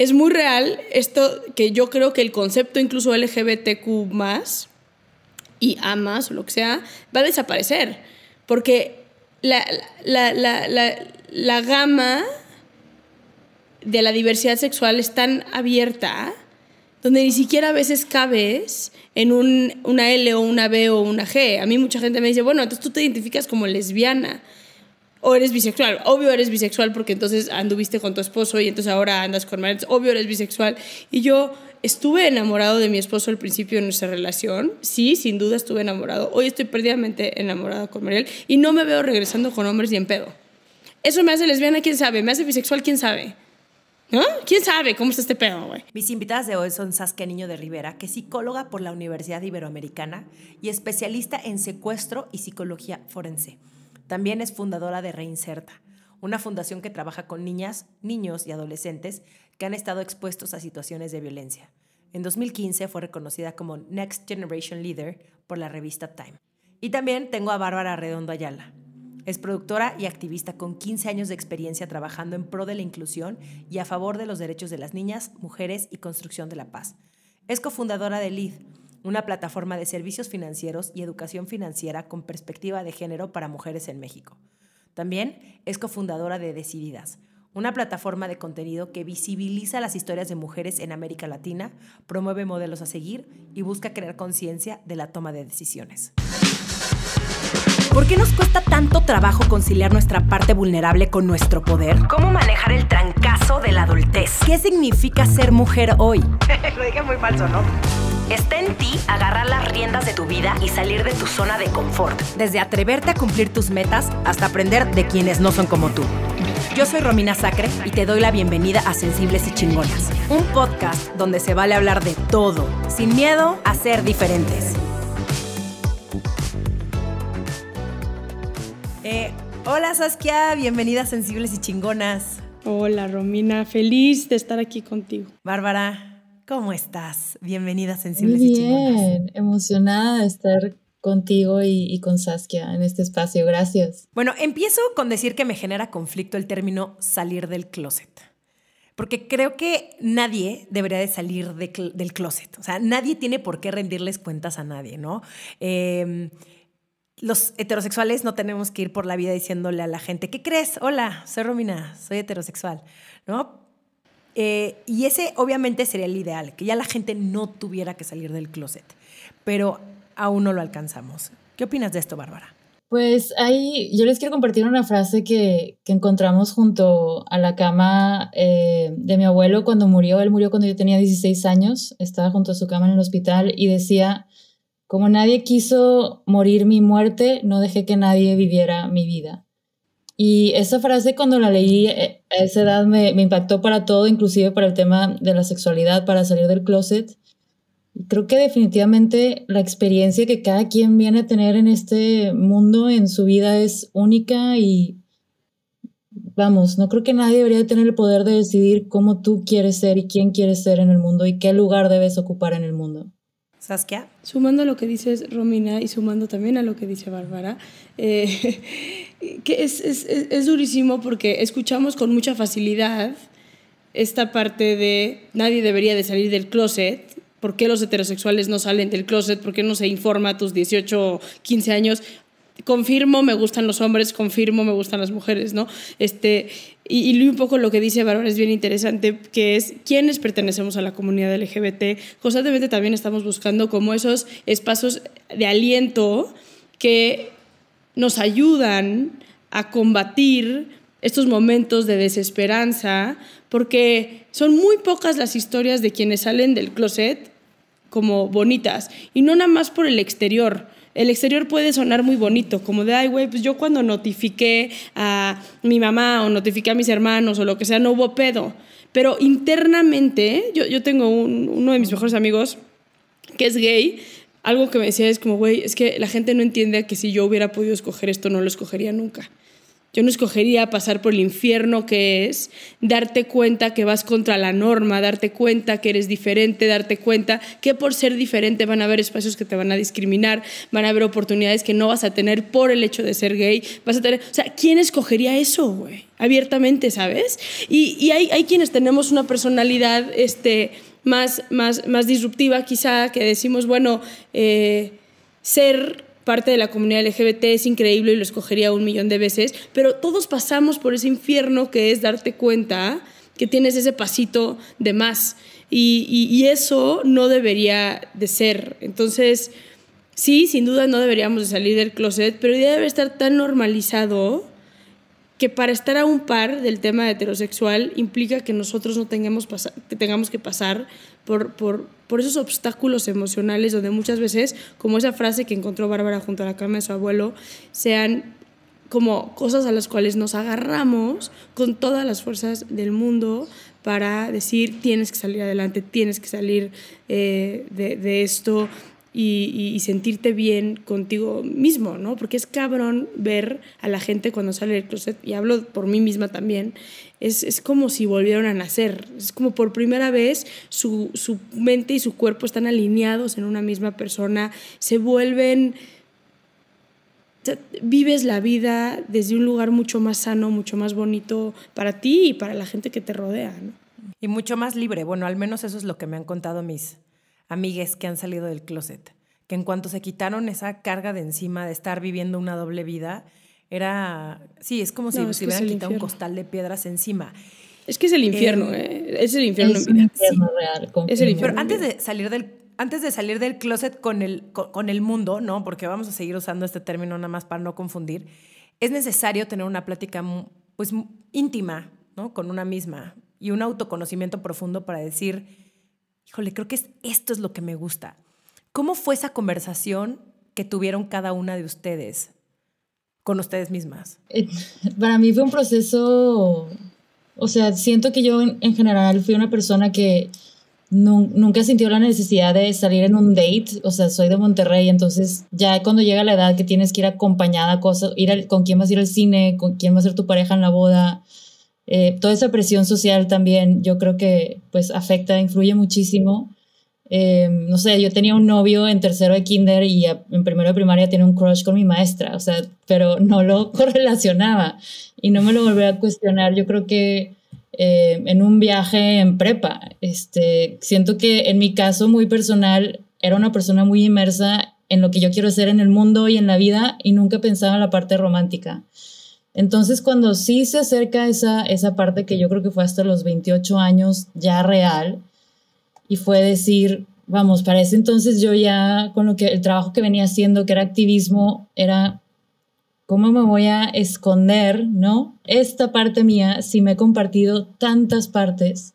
es muy real esto que yo creo que el concepto incluso LGBTQ más y A más o lo que sea va a desaparecer. Porque la, la, la, la gama de la diversidad sexual es tan abierta donde ni siquiera a veces cabes en un, una L o una B o una G. A mí mucha gente me dice, bueno, entonces tú te identificas como lesbiana o eres bisexual. Obvio eres bisexual porque entonces anduviste con tu esposo y entonces ahora andas con maridos. Obvio eres bisexual. Y yo estuve enamorado de mi esposo al principio de nuestra relación. Sí, sin duda estuve enamorado. Hoy estoy perdidamente enamorada con Mariel y no me veo regresando con hombres ni en pedo. Eso me hace lesbiana, quién sabe. Me hace bisexual, quién sabe. ¿No? ¿Quién sabe cómo está este pedo, güey? Mis invitadas de hoy son Saskia Niño de Rivera, que es psicóloga por la Universidad Iberoamericana y especialista en secuestro y psicología forense. También es fundadora de Reinserta, una fundación que trabaja con niñas, niños y adolescentes que han estado expuestos a situaciones de violencia. En 2015 fue reconocida como Next Generation Leader por la revista Time. Y también tengo a Bárbara Redondo Ayala, es productora y activista con 15 años de experiencia trabajando en pro de la inclusión y a favor de los derechos de las niñas, mujeres y construcción de la paz. Es cofundadora de LEAD, una plataforma de servicios financieros y educación financiera con perspectiva de género para mujeres en México. También es cofundadora de Decididas, una plataforma de contenido que visibiliza las historias de mujeres en América Latina, promueve modelos a seguir y busca crear conciencia de la toma de decisiones. ¿Por qué nos cuesta tanto trabajo conciliar nuestra parte vulnerable con nuestro poder? ¿Cómo manejar el trancazo de la adultez? ¿Qué significa ser mujer hoy? Lo dije muy falso, ¿no? Está en ti agarrar las riendas de tu vida y salir de tu zona de confort. Desde atreverte a cumplir tus metas hasta aprender de quienes no son como tú. Yo soy Romina Sacre y te doy la bienvenida a Sensibles y Chingonas, un podcast donde se vale hablar de todo, sin miedo a ser diferentes. Eh, hola Saskia, bienvenida a Sensibles y Chingonas. Hola Romina, feliz de estar aquí contigo. Bárbara, ¿cómo estás? Bienvenida Sensibles y Chingonas. Bien, emocionada de estar contigo y, con Saskia en este espacio. Gracias. Bueno, empiezo con decir que me genera conflicto el término salir del closet. Porque creo que nadie debería de salir del closet. O sea, nadie tiene por qué rendirles cuentas a nadie, ¿no? Eh, los heterosexuales no tenemos que ir por la vida diciéndole a la gente, ¿qué crees? Hola, soy Romina, soy heterosexual, ¿no? Eh, y ese obviamente sería el ideal, que ya la gente no tuviera que salir del closet, pero aún no lo alcanzamos. ¿Qué opinas de esto, Bárbara? Pues ahí yo les quiero compartir una frase que, encontramos junto a la cama eh, de mi abuelo cuando murió. Él murió cuando yo tenía 16 años, estaba junto a su cama en el hospital y decía, como nadie quiso morir mi muerte, no dejé que nadie viviera mi vida. Y esa frase cuando la leí eh, a esa edad me, impactó para todo, inclusive para el tema de la sexualidad, para salir del closet. Creo que definitivamente la experiencia que cada quien viene a tener en este mundo, en su vida, es única y vamos, no creo que nadie debería tener el poder de decidir cómo tú quieres ser y quién quieres ser en el mundo y qué lugar debes ocupar en el mundo. Saskia. Sumando a lo que dices Romina y sumando también a lo que dice Bárbara, eh, que es, es, es, durísimo porque escuchamos con mucha facilidad esta parte de nadie debería de salir del closet, ¿por qué los heterosexuales no salen del closet? ¿Por qué no se informa a tus 18, 15 años? confirmo, me gustan los hombres, confirmo, me gustan las mujeres, ¿no? Este, y, y un poco lo que dice Bárbara es bien interesante, que es quiénes pertenecemos a la comunidad LGBT. Constantemente también estamos buscando como esos espacios de aliento que nos ayudan a combatir estos momentos de desesperanza, porque son muy pocas las historias de quienes salen del closet como bonitas, y no nada más por el exterior, el exterior puede sonar muy bonito, como de, ay, güey, pues yo cuando notifiqué a mi mamá o notifiqué a mis hermanos o lo que sea, no hubo pedo. Pero internamente, yo, yo tengo uno de mis mejores amigos que es gay, algo que me decía es como, güey, es que la gente no entiende que si yo hubiera podido escoger esto, no lo escogería nunca. Yo no escogería pasar por el infierno que es darte cuenta que vas contra la norma, darte cuenta que eres diferente, darte cuenta que por ser diferente van a haber espacios que te van a discriminar, van a haber oportunidades que no vas a tener por el hecho de ser gay. Vas a tener, o sea, ¿quién escogería eso, güey? Abiertamente, ¿sabes? Y, hay, hay, quienes tenemos una personalidad este, más, más, más disruptiva, quizá, que decimos, bueno, eh, ser parte de la comunidad LGBT es increíble y lo escogería un millón de veces, pero todos pasamos por ese infierno que es darte cuenta que tienes ese pasito de más y, eso no debería de ser. Entonces, sí, sin duda no deberíamos de salir del closet, pero debe estar tan normalizado que para estar a un par del tema heterosexual implica que nosotros no tengamos, que, tengamos que pasar por, esos obstáculos emocionales donde muchas veces, como esa frase que encontró Bárbara junto a la cama de su abuelo, sean como cosas a las cuales nos agarramos con todas las fuerzas del mundo para decir tienes que salir adelante, tienes que salir eh, de, esto, y, sentirte bien contigo mismo, ¿no? Porque es cabrón ver a la gente cuando sale del closet, y hablo por mí misma también, es, es como si volvieran a nacer, es como por primera vez su, su, mente y su cuerpo están alineados en una misma persona, se vuelven... vives la vida desde un lugar mucho más sano, mucho más bonito para ti y para la gente que te rodea, ¿no? Y mucho más libre. Bueno, al menos eso es lo que me han contado mis, amigues que han salido del closet, que en cuanto se quitaron esa carga de encima de estar viviendo una doble vida, era, sí, es como si se hubieran quitado un costal de piedras encima. Es que es el infierno, eh, ¿eh? es el infierno es en vida. Infierno real, es el infierno. Pero antes de salir del antes de salir del closet con el, con, el mundo, ¿no? Porque vamos a seguir usando este término nada más para no confundir, es necesario tener una plática pues íntima, ¿no? Con una misma y un autoconocimiento profundo para decir, híjole, creo que es, esto es lo que me gusta. ¿Cómo fue esa conversación que tuvieron cada una de ustedes con ustedes mismas? Eh, para mí fue un proceso, o sea, siento que yo en, general fui una persona que nunca sintió la necesidad de salir en un date, o sea, soy de Monterrey, entonces ya cuando llega la edad que tienes que ir acompañada a cosas, ir con quién vas a ir al cine, con quién va a ser tu pareja en la boda, eh, toda esa presión social también yo creo que pues afecta, influye muchísimo. Eh, no sé, yo tenía un novio en tercero de kinder y en primero de primaria tenía un crush con mi maestra, o sea, pero no lo correlacionaba y no me lo volví a cuestionar. Yo creo que eh, en un viaje en prepa, este, siento que en mi caso muy personal era una persona muy inmersa en lo que yo quiero hacer en el mundo y en la vida y nunca pensaba en la parte romántica. Entonces, cuando sí se acerca esa, esa parte que yo creo que fue hasta los 28 años ya real, y fue decir, vamos, para ese entonces yo ya con lo que el trabajo que venía haciendo, que era activismo, era cómo me voy a esconder, ¿no? Esta parte mía, si me he compartido tantas partes.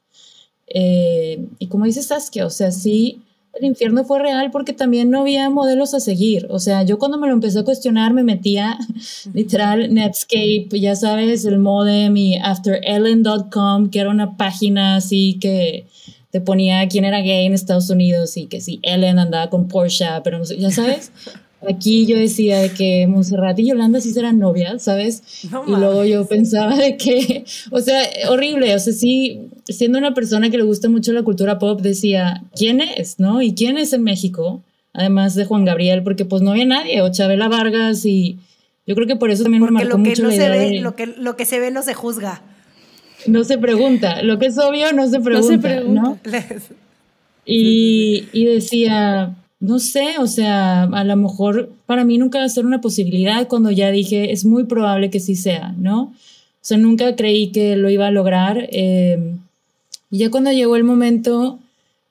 Eh, y como dice Saskia, o sea, sí el infierno fue real porque también no había modelos a seguir. O sea, yo cuando me lo empecé a cuestionar me metía literal Netscape, ya sabes, el modem y afterellen.com, que era una página así que te ponía quién era gay en Estados Unidos y que si Ellen andaba con Porsche, pero no sé, ya sabes. Aquí yo decía de que Montserrat y Yolanda sí serán novias, ¿sabes? y luego yo pensaba de que, o sea, horrible, o sea, sí, siendo una persona que le gusta mucho la cultura pop, decía, ¿quién es, no? ¿Y quién es en México? Además de Juan Gabriel, porque pues no había nadie, o Chabela Vargas, y yo creo que por eso también me marcó mucho no la idea ve, Lo que, lo que se ve no se juzga. No se pregunta, lo que es obvio no se pregunta, no se pregunta. ¿no? Y, y decía, no sé, o sea, a lo mejor para mí nunca va a ser una posibilidad cuando ya dije, es muy probable que sí sea, ¿no? O sea, nunca creí que lo iba a lograr. Eh, y ya cuando llegó el momento,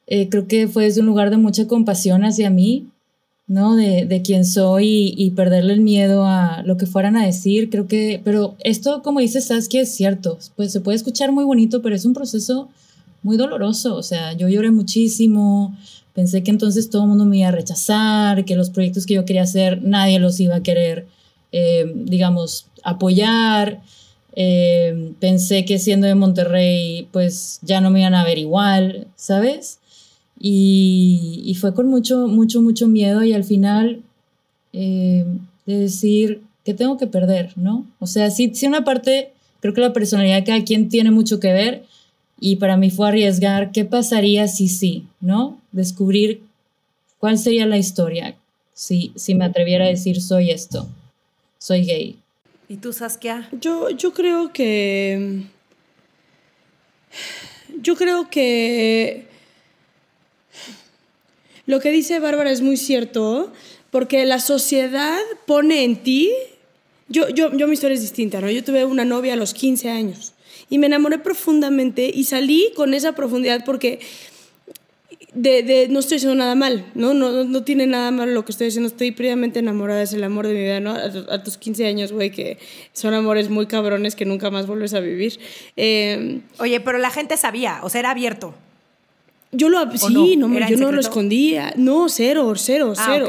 eh, creo que fue desde un lugar de mucha compasión hacia mí, ¿no? De, de quién soy y, perderle el miedo a lo que fueran a decir, creo que, pero esto, como dice Saskia, es cierto, pues se puede escuchar muy bonito, pero es un proceso muy doloroso, o sea, yo lloré muchísimo, Pensé que entonces todo el mundo me iba a rechazar, que los proyectos que yo quería hacer nadie los iba a querer, eh, digamos, apoyar. Eh, pensé que siendo de Monterrey, pues ya no me iban a ver igual, ¿sabes? Y, y fue con mucho, mucho, mucho miedo y al final eh, de decir, ¿Qué tengo que perder, no? O sea, sí, sí una parte, creo que la personalidad de cada quien tiene mucho que ver y para mí fue arriesgar qué pasaría si sí, ¿no? Descubrir cuál sería la historia si, si me atreviera a decir soy esto, soy gay. ¿Y tú, Saskia? Yo, yo creo que... Yo creo que... Lo que dice Bárbara es muy cierto, porque la sociedad pone en ti... Yo, yo, yo mi historia es distinta, ¿no? Yo tuve una novia a los 15 años y me enamoré profundamente y salí con esa profundidad porque de, de, no estoy haciendo nada mal, ¿no? No, no, tiene nada malo lo que estoy diciendo, estoy previamente enamorada, es el amor de mi vida, ¿no? A, tus 15 años, güey, que son amores muy cabrones que nunca más vuelves a vivir. Em, Oye, pero la gente sabía, o sea, era abierto. Yo lo, sí, no, yo no lo escondía. No, cero, cero, ah, cero.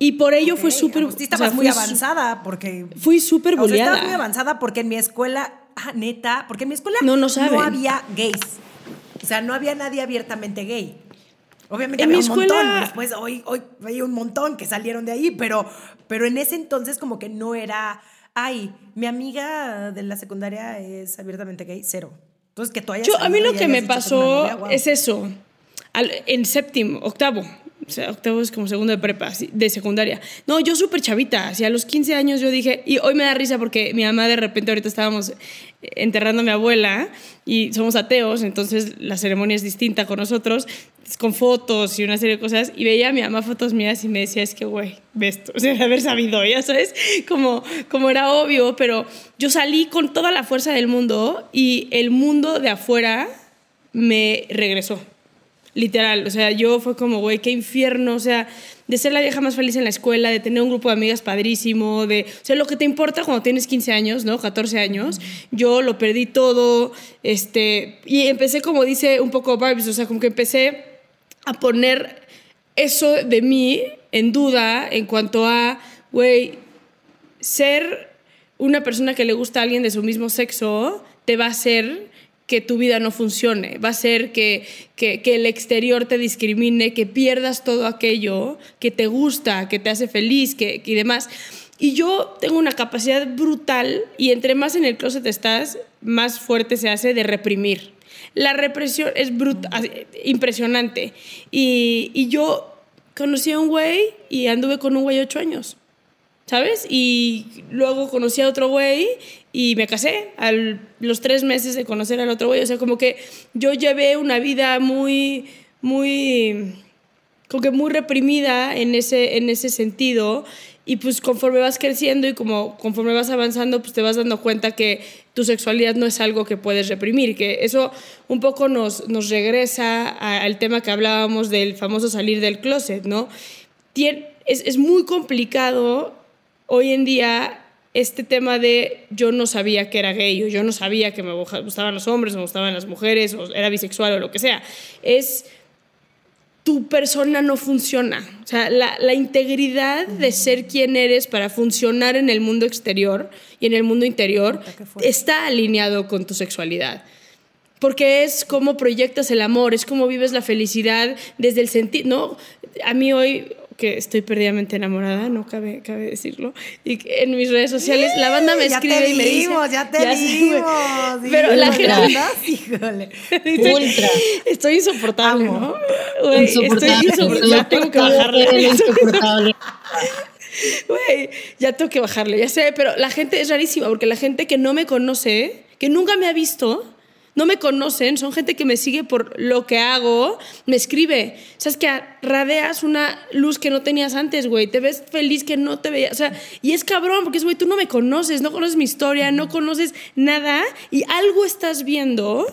Y por ello fue súper... Estabas muy avanzada porque... Fui súper boleada. estabas muy avanzada porque en mi escuela, ah, neta, porque en mi escuela no, no, no había gays. O sea, no había nadie abiertamente gay. Obviamente en había un montón, después hoy, hoy hay un montón que salieron de ahí, pero, pero en ese entonces como que no era, ay, mi amiga de la secundaria es abiertamente gay, cero. Entonces que tú hayas... Yo, a mí lo que me pasó es eso, en séptimo, octavo, o sea, octavo es como segundo de prepa, de secundaria. No, yo súper chavita, así a los 15 años yo dije, y hoy me da risa porque mi mamá de repente ahorita estábamos enterrando a mi abuela y somos ateos, entonces la ceremonia es distinta con nosotros, con fotos y una serie de cosas, y veía a mi mamá fotos mías y me decía, es que, güey, ves, o sea, haber sabido, ya sabes, como, como era obvio, pero yo salí con toda la fuerza del mundo y el mundo de afuera me regresó. Literal, o sea, yo fue como, güey, qué infierno, o sea, de ser la vieja más feliz en la escuela, de tener un grupo de amigas padrísimo, de, o sea, lo que te importa cuando tienes 15 años, ¿no? 14 años, yo lo perdí todo, este, y empecé como dice un poco Barbies, o sea, como que empecé a poner eso de mí en duda en cuanto a, güey, ser una persona que le gusta a alguien de su mismo sexo te va a hacer que tu vida no funcione, va a ser que, que, el exterior te discrimine, que pierdas todo aquello que te gusta, que te hace feliz que, y demás. Y yo tengo una capacidad brutal y entre más en el closet estás, más fuerte se hace de reprimir. La represión es impresionante. Y, y yo conocí a un güey y anduve con un güey ocho años. ¿sabes? Y luego conocí a otro güey y me casé a los tres meses de conocer al otro güey. O sea, como que yo llevé una vida muy, muy, como que muy reprimida en ese, en ese sentido. Y pues conforme vas creciendo y como conforme vas avanzando, pues te vas dando cuenta que tu sexualidad no es algo que puedes reprimir, que eso un poco nos, nos regresa al tema que hablábamos del famoso salir del closet, ¿no? Es, es muy complicado hoy en día este tema de yo no sabía que era gay o yo no sabía que me gustaban los hombres o me gustaban las mujeres o era bisexual o lo que sea, es tu persona no funciona. O sea, la, la, integridad de ser quien eres para funcionar en el mundo exterior y en el mundo interior está alineado con tu sexualidad. Porque es cómo proyectas el amor, es cómo vives la felicidad desde el sentido, ¿no? A mí hoy, que estoy perdidamente enamorada, no cabe, cabe decirlo. Y en mis redes sociales la banda me escribe y me dice... Ya te vimos, Pero la gente... Híjole. Ultra. Estoy insoportable, ¿no? estoy insoportable. Ya tengo que bajarle. Insoportable. Güey, ya tengo que bajarle, ya sé, pero la gente es rarísima porque la gente que no me conoce, que nunca me ha visto, no me conocen, son gente que me sigue por lo que hago, me escribe. ¿Sabes que radeas una luz que no tenías antes, güey? Te ves feliz que no te veía. O sea, y es cabrón, porque es, güey, tú no me conoces, no conoces mi historia, no conoces nada y algo estás viendo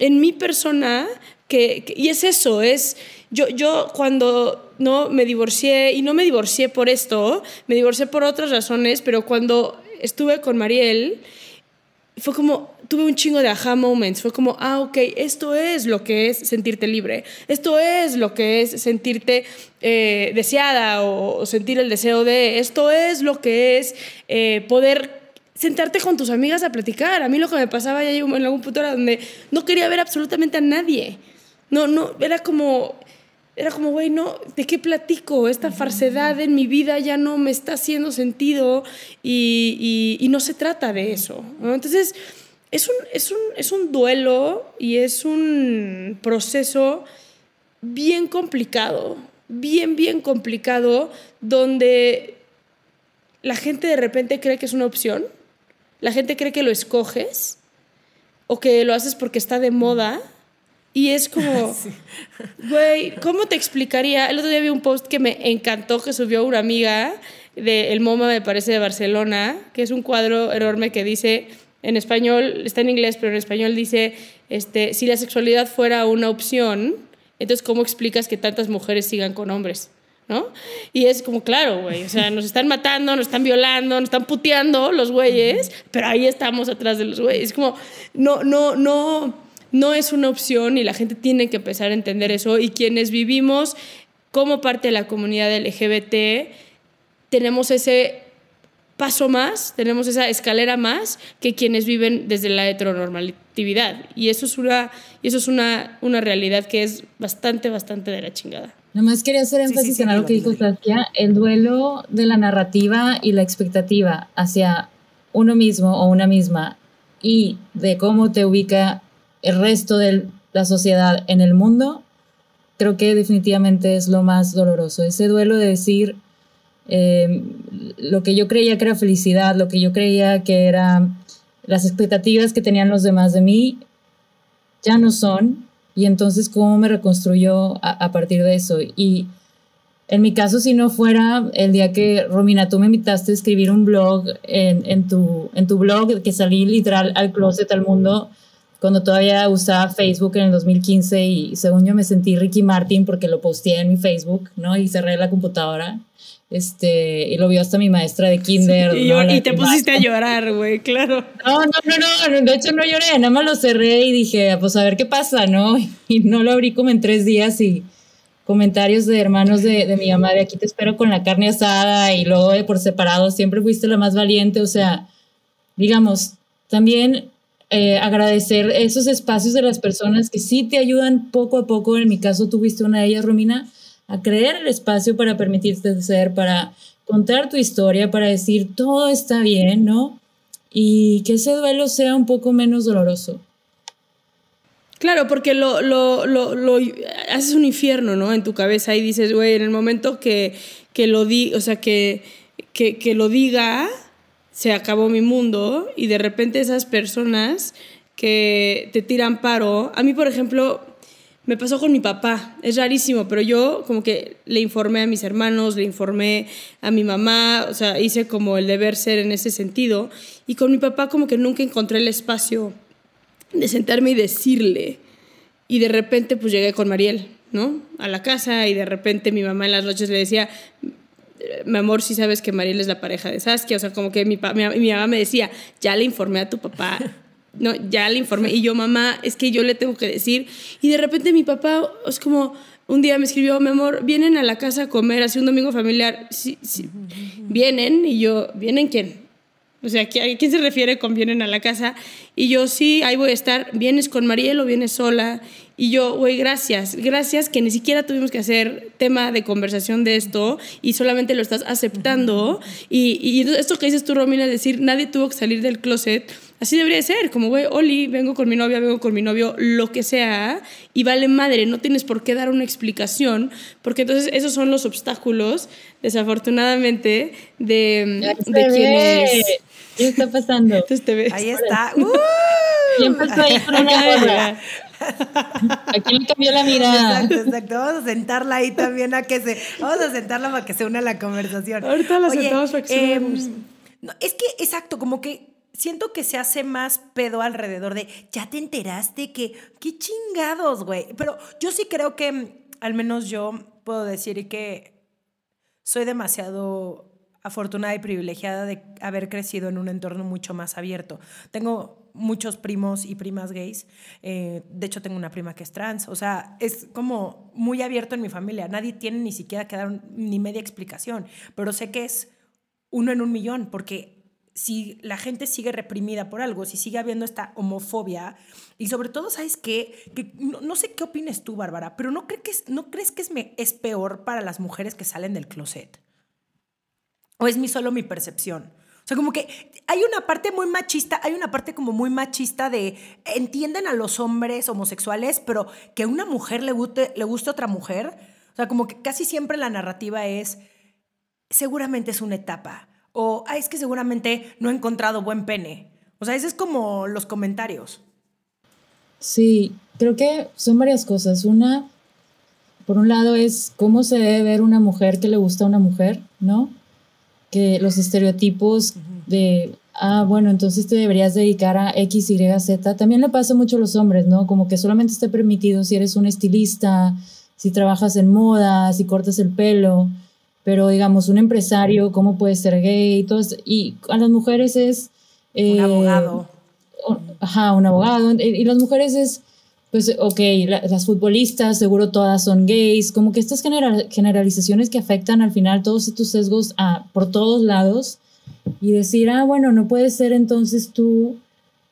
en mi persona que, y es eso, es yo, yo cuando no me divorcié y no me divorcié por esto, me divorcié por otras razones, pero cuando estuve con Mariel fue como, tuve un chingo de aha moments, fue como, ah, ok, esto es lo que es sentirte libre, esto es lo que es sentirte eh, deseada o, sentir el deseo de, esto es lo que es eh, poder sentarte con tus amigas a platicar. A mí lo que me pasaba ya en algún punto era donde no quería ver absolutamente a nadie. No, no, era como, era como, güey, no, ¿de qué platico? Esta falsedad en mi vida ya no me está haciendo sentido y, y, no se trata de eso. Entonces, es un, es, un, es un duelo y es un proceso bien complicado, bien, bien complicado, donde la gente de repente cree que es una opción, la gente cree que lo escoges o que lo haces porque está de moda y es como, güey, ¿cómo te explicaría? El otro día vi un post que me encantó que subió una amiga de El MoMA, me parece, de Barcelona, que es un cuadro enorme que dice, en español, está en inglés, pero en español dice, este, si la sexualidad fuera una opción, entonces ¿cómo explicas que tantas mujeres sigan con hombres? ¿no? Y es como, claro, güey, o sea, nos están matando, nos están violando, nos están puteando los güeyes, pero ahí estamos atrás de los güeyes. Es como, no, no, no no es una opción y la gente tiene que empezar a entender eso. Y quienes vivimos como parte de la comunidad LGBT, tenemos ese paso más, tenemos esa escalera más que quienes viven desde la heteronormatividad. Y eso es una, y eso es una, una realidad que es bastante, bastante de la chingada. Nomás quería hacer énfasis en algo que dijo Saskia, el duelo de la narrativa y la expectativa hacia uno mismo o una misma y de cómo te ubica el resto de la sociedad en el mundo, creo que definitivamente es lo más doloroso. Ese duelo de decir em, lo que yo creía que era felicidad, lo que yo creía que eran las expectativas que tenían los demás de mí, ya no son. Y entonces, ¿cómo me reconstruyó a, partir de eso? Y en mi caso, si no fuera el día que, Romina, tú me invitaste a escribir un blog en, en, tu, en tu blog, que salí literal al closet al mundo, cuando todavía usaba Facebook en el 2015 y según yo me sentí Ricky Martin porque lo posteé en mi Facebook, ¿no? Y cerré la computadora. Este, y lo vio hasta mi maestra de kinder. y, te pusiste a llorar, güey, claro. No, no, no, no, de hecho no lloré, nada más lo cerré y dije, pues a ver qué pasa, ¿no? Y no lo abrí como en tres días y comentarios de hermanos de, de mi mamá de aquí te espero con la carne asada y luego por separado, siempre fuiste la más valiente, o sea, digamos, también eh, agradecer esos espacios de las personas que sí te ayudan poco a poco, en mi caso tuviste una de ellas, Romina, a crear el espacio para permitirte ser, para contar tu historia, para decir todo está bien, ¿no? Y que ese duelo sea un poco menos doloroso. Claro, porque lo, lo, lo, lo haces un infierno, ¿no? En tu cabeza y dices, güey, en el momento que, que lo di, o sea, que, que, que lo diga, se acabó mi mundo y de repente esas personas que te tiran paro, a mí por ejemplo me pasó con mi papá, es rarísimo, pero yo como que le informé a mis hermanos, le informé a mi mamá, o sea, hice como el deber ser en ese sentido. Y con mi papá como que nunca encontré el espacio de sentarme y decirle. Y de repente pues llegué con Mariel, ¿no? A la casa y de repente mi mamá en las noches le decía, mi amor, si sabes que Mariel es la pareja de Saskia, o sea, como que mi, mi, mamá me decía, ya le informé a tu papá, no, ya le informé, y yo, mamá, es que yo le tengo que decir, y de repente mi papá es como, un día me escribió, mi amor, vienen a la casa a comer, así un domingo familiar, sí, sí, vienen, y yo, ¿vienen quién? O sea, ¿a quién se refiere con vienen a la casa? Y yo, sí, ahí voy a estar, ¿vienes con Mariel o vienes sola? Y yo, güey, gracias, gracias que ni siquiera tuvimos que hacer tema de conversación de esto y solamente lo estás aceptando. Y, y esto que dices tú, Romina, es decir, nadie tuvo que salir del closet, así debería ser, como, güey, Oli, vengo con mi novia, vengo con mi novio, lo que sea, y vale madre, no tienes por qué dar una explicación, porque entonces esos son los obstáculos, desafortunadamente, de, de quienes... ¿Qué está pasando? Ahí está. ¡Uh! Y empezó ahí con una Aquí me cambió la mirada. Exacto, exacto. Vamos a sentarla ahí también a que se. Vamos a sentarla para que se una a la conversación. Ahorita la sentamos para que se em, Es que, exacto, como que siento que se hace más pedo alrededor de. Ya te enteraste que. Qué chingados, güey. Pero yo sí creo que, al menos yo puedo decir que soy demasiado afortunada y privilegiada de haber crecido en un entorno mucho más abierto. Tengo muchos primos y primas gays. Eh, de hecho, tengo una prima que es trans. O sea, es como muy abierto en mi familia. Nadie tiene ni siquiera que dar ni media explicación. Pero sé que es uno en un millón, porque si la gente sigue reprimida por algo, si sigue habiendo esta homofobia, y sobre todo, ¿sabes qué? Que no, sé qué opinas tú, Bárbara, pero ¿no, que ¿no crees que es, es peor para las mujeres que salen del closet? ¿O es mi, solo mi percepción? O sea, como que hay una parte muy machista, hay una parte como muy machista de entienden a los hombres homosexuales, pero que a una mujer le guste, le guste otra mujer. O sea, como que casi siempre la narrativa es, seguramente es una etapa o es que seguramente no he encontrado buen pene. O sea, ese es como los comentarios. Sí, creo que son varias cosas. Una, por un lado, es cómo se debe ver una mujer que le gusta a una mujer, ¿no? Que los estereotipos de, ah, bueno, entonces te deberías dedicar a X, Y, Z. También le pasa mucho a los hombres, ¿no? Como que solamente está permitido si eres un estilista, si trabajas en moda, si cortas el pelo pero digamos, un empresario, ¿cómo puede ser gay? Y, todo y a las mujeres es... un eh, abogado. Ajá, un abogado. Y las mujeres es, pues, ok, las futbolistas seguro todas son gays, como que estas generalizaciones que afectan al final todos estos sesgos por todos lados y decir, ah, bueno, no puede ser entonces tú,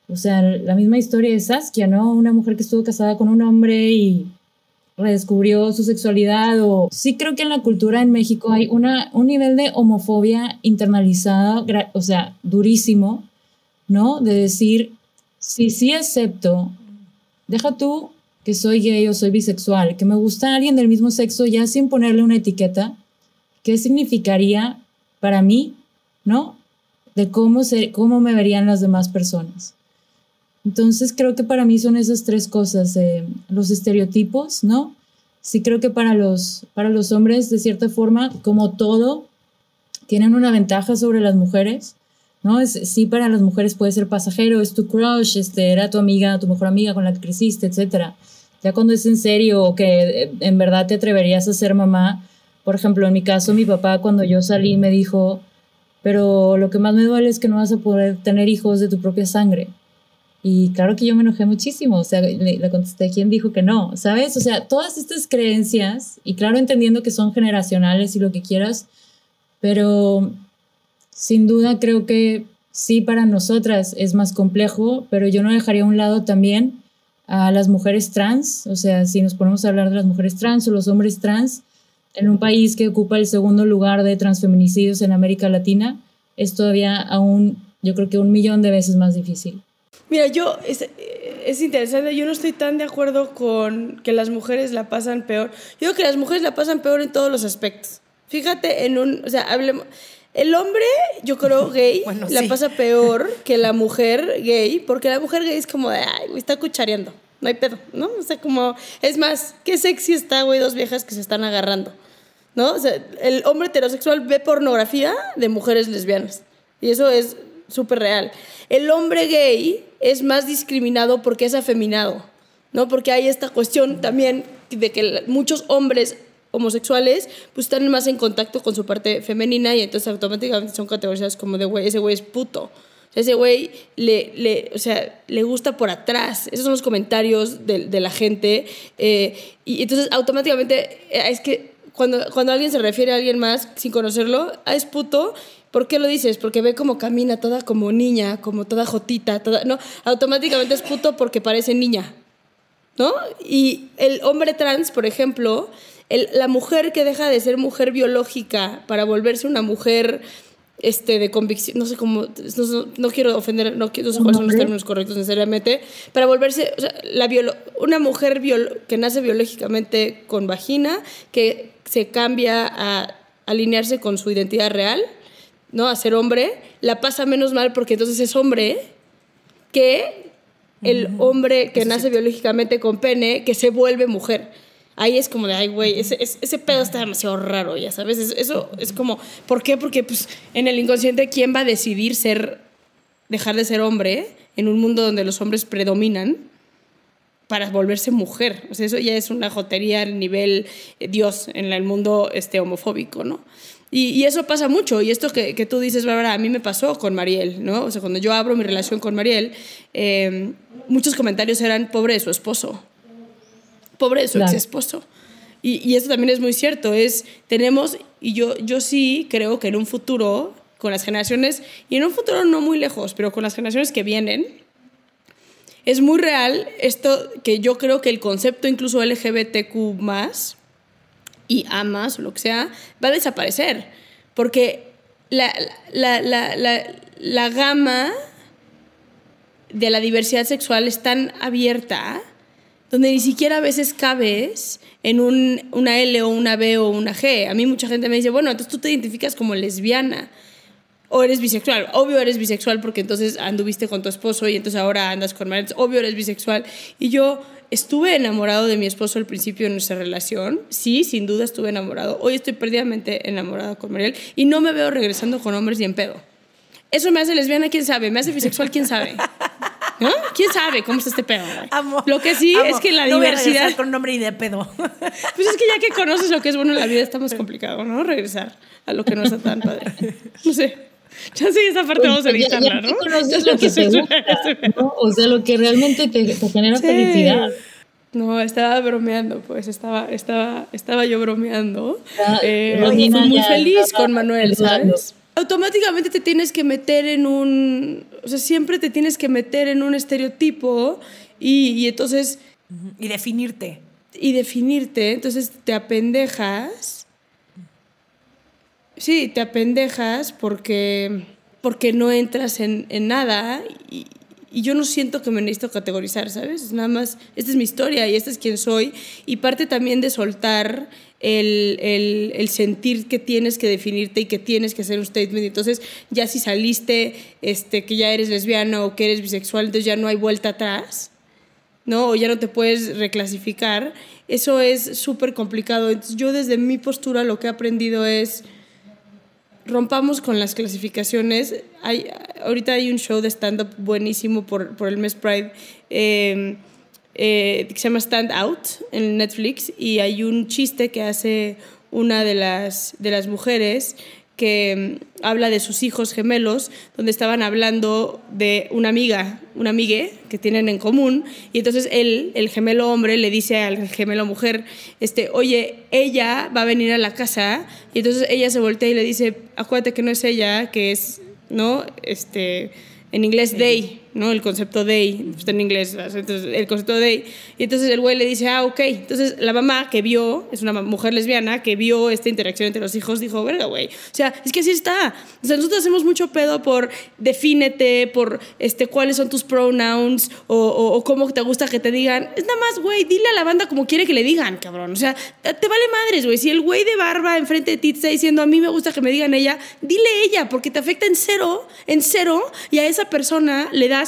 o sea, la misma historia de Saskia, ¿no? Una mujer que estuvo casada con un hombre y redescubrió su sexualidad o sí creo que en la cultura en México hay una, un nivel de homofobia internalizada, o sea, durísimo, ¿no? De decir, sí, sí acepto, deja tú que soy gay o soy bisexual, que me gusta alguien del mismo sexo ya sin ponerle una etiqueta, ¿qué significaría para mí, ¿no? De cómo, ser, cómo me verían las demás personas. Entonces creo que para mí son esas tres cosas, eh, los estereotipos, ¿no? Sí creo que para los, para los hombres, de cierta forma, como todo, tienen una ventaja sobre las mujeres, ¿no? Es, sí, para las mujeres puede ser pasajero, es tu crush, este, era tu amiga, tu mejor amiga con la que creciste, etc. Ya cuando es en serio o que eh, en verdad te atreverías a ser mamá, por ejemplo, en mi caso, mi papá cuando yo salí me dijo, pero lo que más me duele es que no vas a poder tener hijos de tu propia sangre. Y claro que yo me enojé muchísimo, o sea, le, contesté, ¿quién dijo que no? ¿Sabes? O sea, todas estas creencias, y claro, entendiendo que son generacionales y lo que quieras, pero sin duda creo que sí para nosotras es más complejo, pero yo no dejaría a un lado también a las mujeres trans, o sea, si nos ponemos a hablar de las mujeres trans o los hombres trans, en un país que ocupa el segundo lugar de transfeminicidios en América Latina, es todavía aún, yo creo que un millón de veces más difícil. Mira, yo, es, es, interesante, yo no estoy tan de acuerdo con que las mujeres la pasan peor. Yo creo que las mujeres la pasan peor en todos los aspectos. Fíjate en un, o sea, hablemos, el hombre, yo creo, gay, la pasa peor que la mujer gay, porque la mujer gay es como de, ay, me está cuchareando, no hay pedo, ¿no? O sea, como, es más, qué sexy está, güey, dos viejas que se están agarrando, ¿no? O sea, el hombre heterosexual ve pornografía de mujeres lesbianas, y eso es súper real. El hombre gay es más discriminado porque es afeminado, ¿no? Porque hay esta cuestión también de que muchos hombres homosexuales pues están más en contacto con su parte femenina y entonces automáticamente son categorizados como de güey, ese güey es puto. ese güey le, le, o sea, le gusta por atrás. Esos son los comentarios de, de la gente. Eh, y entonces automáticamente eh, es que cuando, cuando alguien se refiere a alguien más sin conocerlo, ah, es puto, ¿Por qué lo dices? Porque ve cómo camina toda como niña, como toda jotita, toda, no, automáticamente es puto porque parece niña, ¿no? Y el hombre trans, por ejemplo, la mujer que deja de ser mujer biológica para volverse una mujer este, de convicción, no sé cómo, no, quiero ofender, no, no sé cuáles son los términos correctos necesariamente, para volverse, o sea, la una mujer que nace biológicamente con vagina, que se cambia a alinearse con su identidad real, ¿no? A ser hombre, la pasa menos mal porque entonces es hombre que el hombre que nace biológicamente con pene, que se vuelve mujer. Ahí es como de, ay, güey, ese, ese, pedo está demasiado raro, ya sabes. Eso es como, ¿por qué? Porque pues, en el inconsciente, ¿quién va a decidir ser, dejar de ser hombre en un mundo donde los hombres predominan para volverse mujer? O sea, eso ya es una jotería al nivel eh, Dios en el mundo este, homofóbico, ¿no? Y, eso pasa mucho. Y esto que, que, tú dices, Bárbara, a mí me pasó con Mariel, ¿no? O sea, cuando yo abro mi relación con Mariel, eh, muchos comentarios eran, pobre de su esposo, pobre de su ex esposo. Y, y, eso también es muy cierto, es, tenemos, y yo, yo sí creo que en un futuro con las generaciones, y en un futuro no muy lejos, pero con las generaciones que vienen, es muy real esto que yo creo que el concepto incluso LGBTQ más y A más o lo que sea va a desaparecer. Porque la, la, la, la gama de la diversidad sexual es tan abierta donde ni siquiera a veces cabes en un, una L o una B o una G. A mí mucha gente me dice, bueno, entonces tú te identificas como lesbiana o eres bisexual. Obvio eres bisexual porque entonces anduviste con tu esposo y entonces ahora andas con Mariel. Obvio eres bisexual. Y yo estuve enamorado de mi esposo al principio de nuestra relación. Sí, sin duda estuve enamorado. Hoy estoy perdidamente enamorada con Mariel y no me veo regresando con hombres ni en pedo. Eso me hace lesbiana, quién sabe. Me hace bisexual, quién sabe. ¿No? ¿Quién sabe cómo está este pedo? Lo que sí es que la diversidad. con nombre y de pedo. Pues es que ya que conoces lo que es bueno en la vida, está más complicado, ¿no? Regresar a lo que no está tan padre. No sé. Ya sí, esa parte vamos a editarla, ¿no? Conoces lo que te gusta, ¿no? O sea, lo que realmente te, genera felicidad. No, estaba bromeando, pues estaba, estaba, estaba yo bromeando. Ah, eh, fui muy feliz con Manuel, ¿sabes? automáticamente te tienes que meter en un, o sea, siempre te tienes que meter en un estereotipo y, y entonces... Y definirte. Y definirte, entonces te apendejas. Sí, te apendejas porque, porque no entras en, en nada y, yo no siento que me necesito categorizar, ¿sabes? Es nada más, esta es mi historia y esta es quien soy. Y parte también de soltar el, el, el, sentir que tienes que definirte y que tienes que hacer un statement. Entonces, ya si saliste este, que ya eres lesbiana o que eres bisexual, entonces ya no hay vuelta atrás, ¿no? O ya no te puedes reclasificar. Eso es súper complicado. Entonces, yo desde mi postura lo que he aprendido es rompamos con las clasificaciones. Hay, ahorita hay un show de stand-up buenísimo por, por, el mes Pride em, eh, que se llama Stand Out en Netflix y hay un chiste que hace una de las, de las mujeres que mm, habla de sus hijos gemelos, donde estaban hablando de una amiga, una amigue que tienen en común, y entonces él, el gemelo hombre, le dice al gemelo mujer, este, oye, ella va a venir a la casa, y entonces ella se voltea y le dice, acuérdate que no es ella, que es, ¿no? Este, en inglés they, ¿no? El concepto they, está en inglés, entonces, el concepto they. Y entonces el güey le dice, ah, ok. Entonces la mamá que vio, es una mujer lesbiana, que vio esta interacción entre los hijos, dijo, verga, güey. O sea, es que así está. O sea, nosotros hacemos mucho pedo por defínete, por este, cuáles son tus pronouns o, o, cómo te gusta que te digan. Es nada más, güey, dile a la banda como quiere que le digan, cabrón. O sea, te vale madres, güey. Si el güey de barba enfrente de ti está diciendo, a mí me gusta que me digan ella, dile ella, porque te afecta en cero, en cero, y a esa persona le das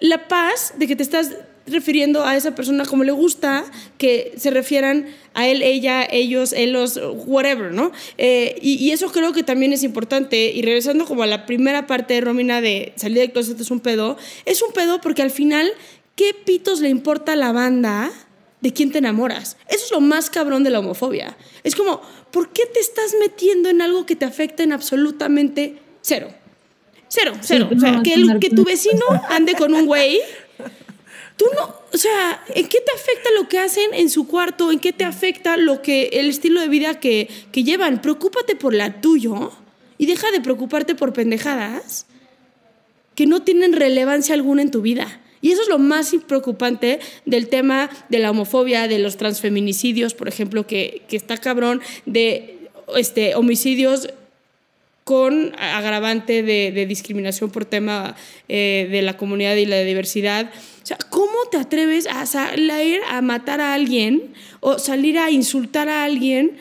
la paz de que te estás refiriendo a esa persona como le gusta que se refieran a él, ella, ellos, ellos, whatever, ¿no? Eh, y, eso creo que también es importante. Y regresando como a la primera parte de Romina de salir del closet es un pedo, es un pedo porque al final, ¿qué pitos le importa a la banda de quién te enamoras? Eso es lo más cabrón de la homofobia. Es como, ¿por qué te estás metiendo en algo que te afecta en absolutamente cero? Cero, cero. o sea, que, el, que tu vecino ande con un güey. Tú no, o sea, ¿en qué te afecta lo que hacen en su cuarto? ¿En qué te afecta lo que el estilo de vida que, que llevan? Preocúpate por la tuyo y deja de preocuparte por pendejadas que no tienen relevancia alguna en tu vida. Y eso es lo más preocupante del tema de la homofobia, de los transfeminicidios, por ejemplo, que, que está cabrón, de este, homicidios con agravante de, discriminación por tema eh, de la comunidad y la diversidad. O sea, ¿cómo te atreves a salir a matar a alguien o salir a insultar a alguien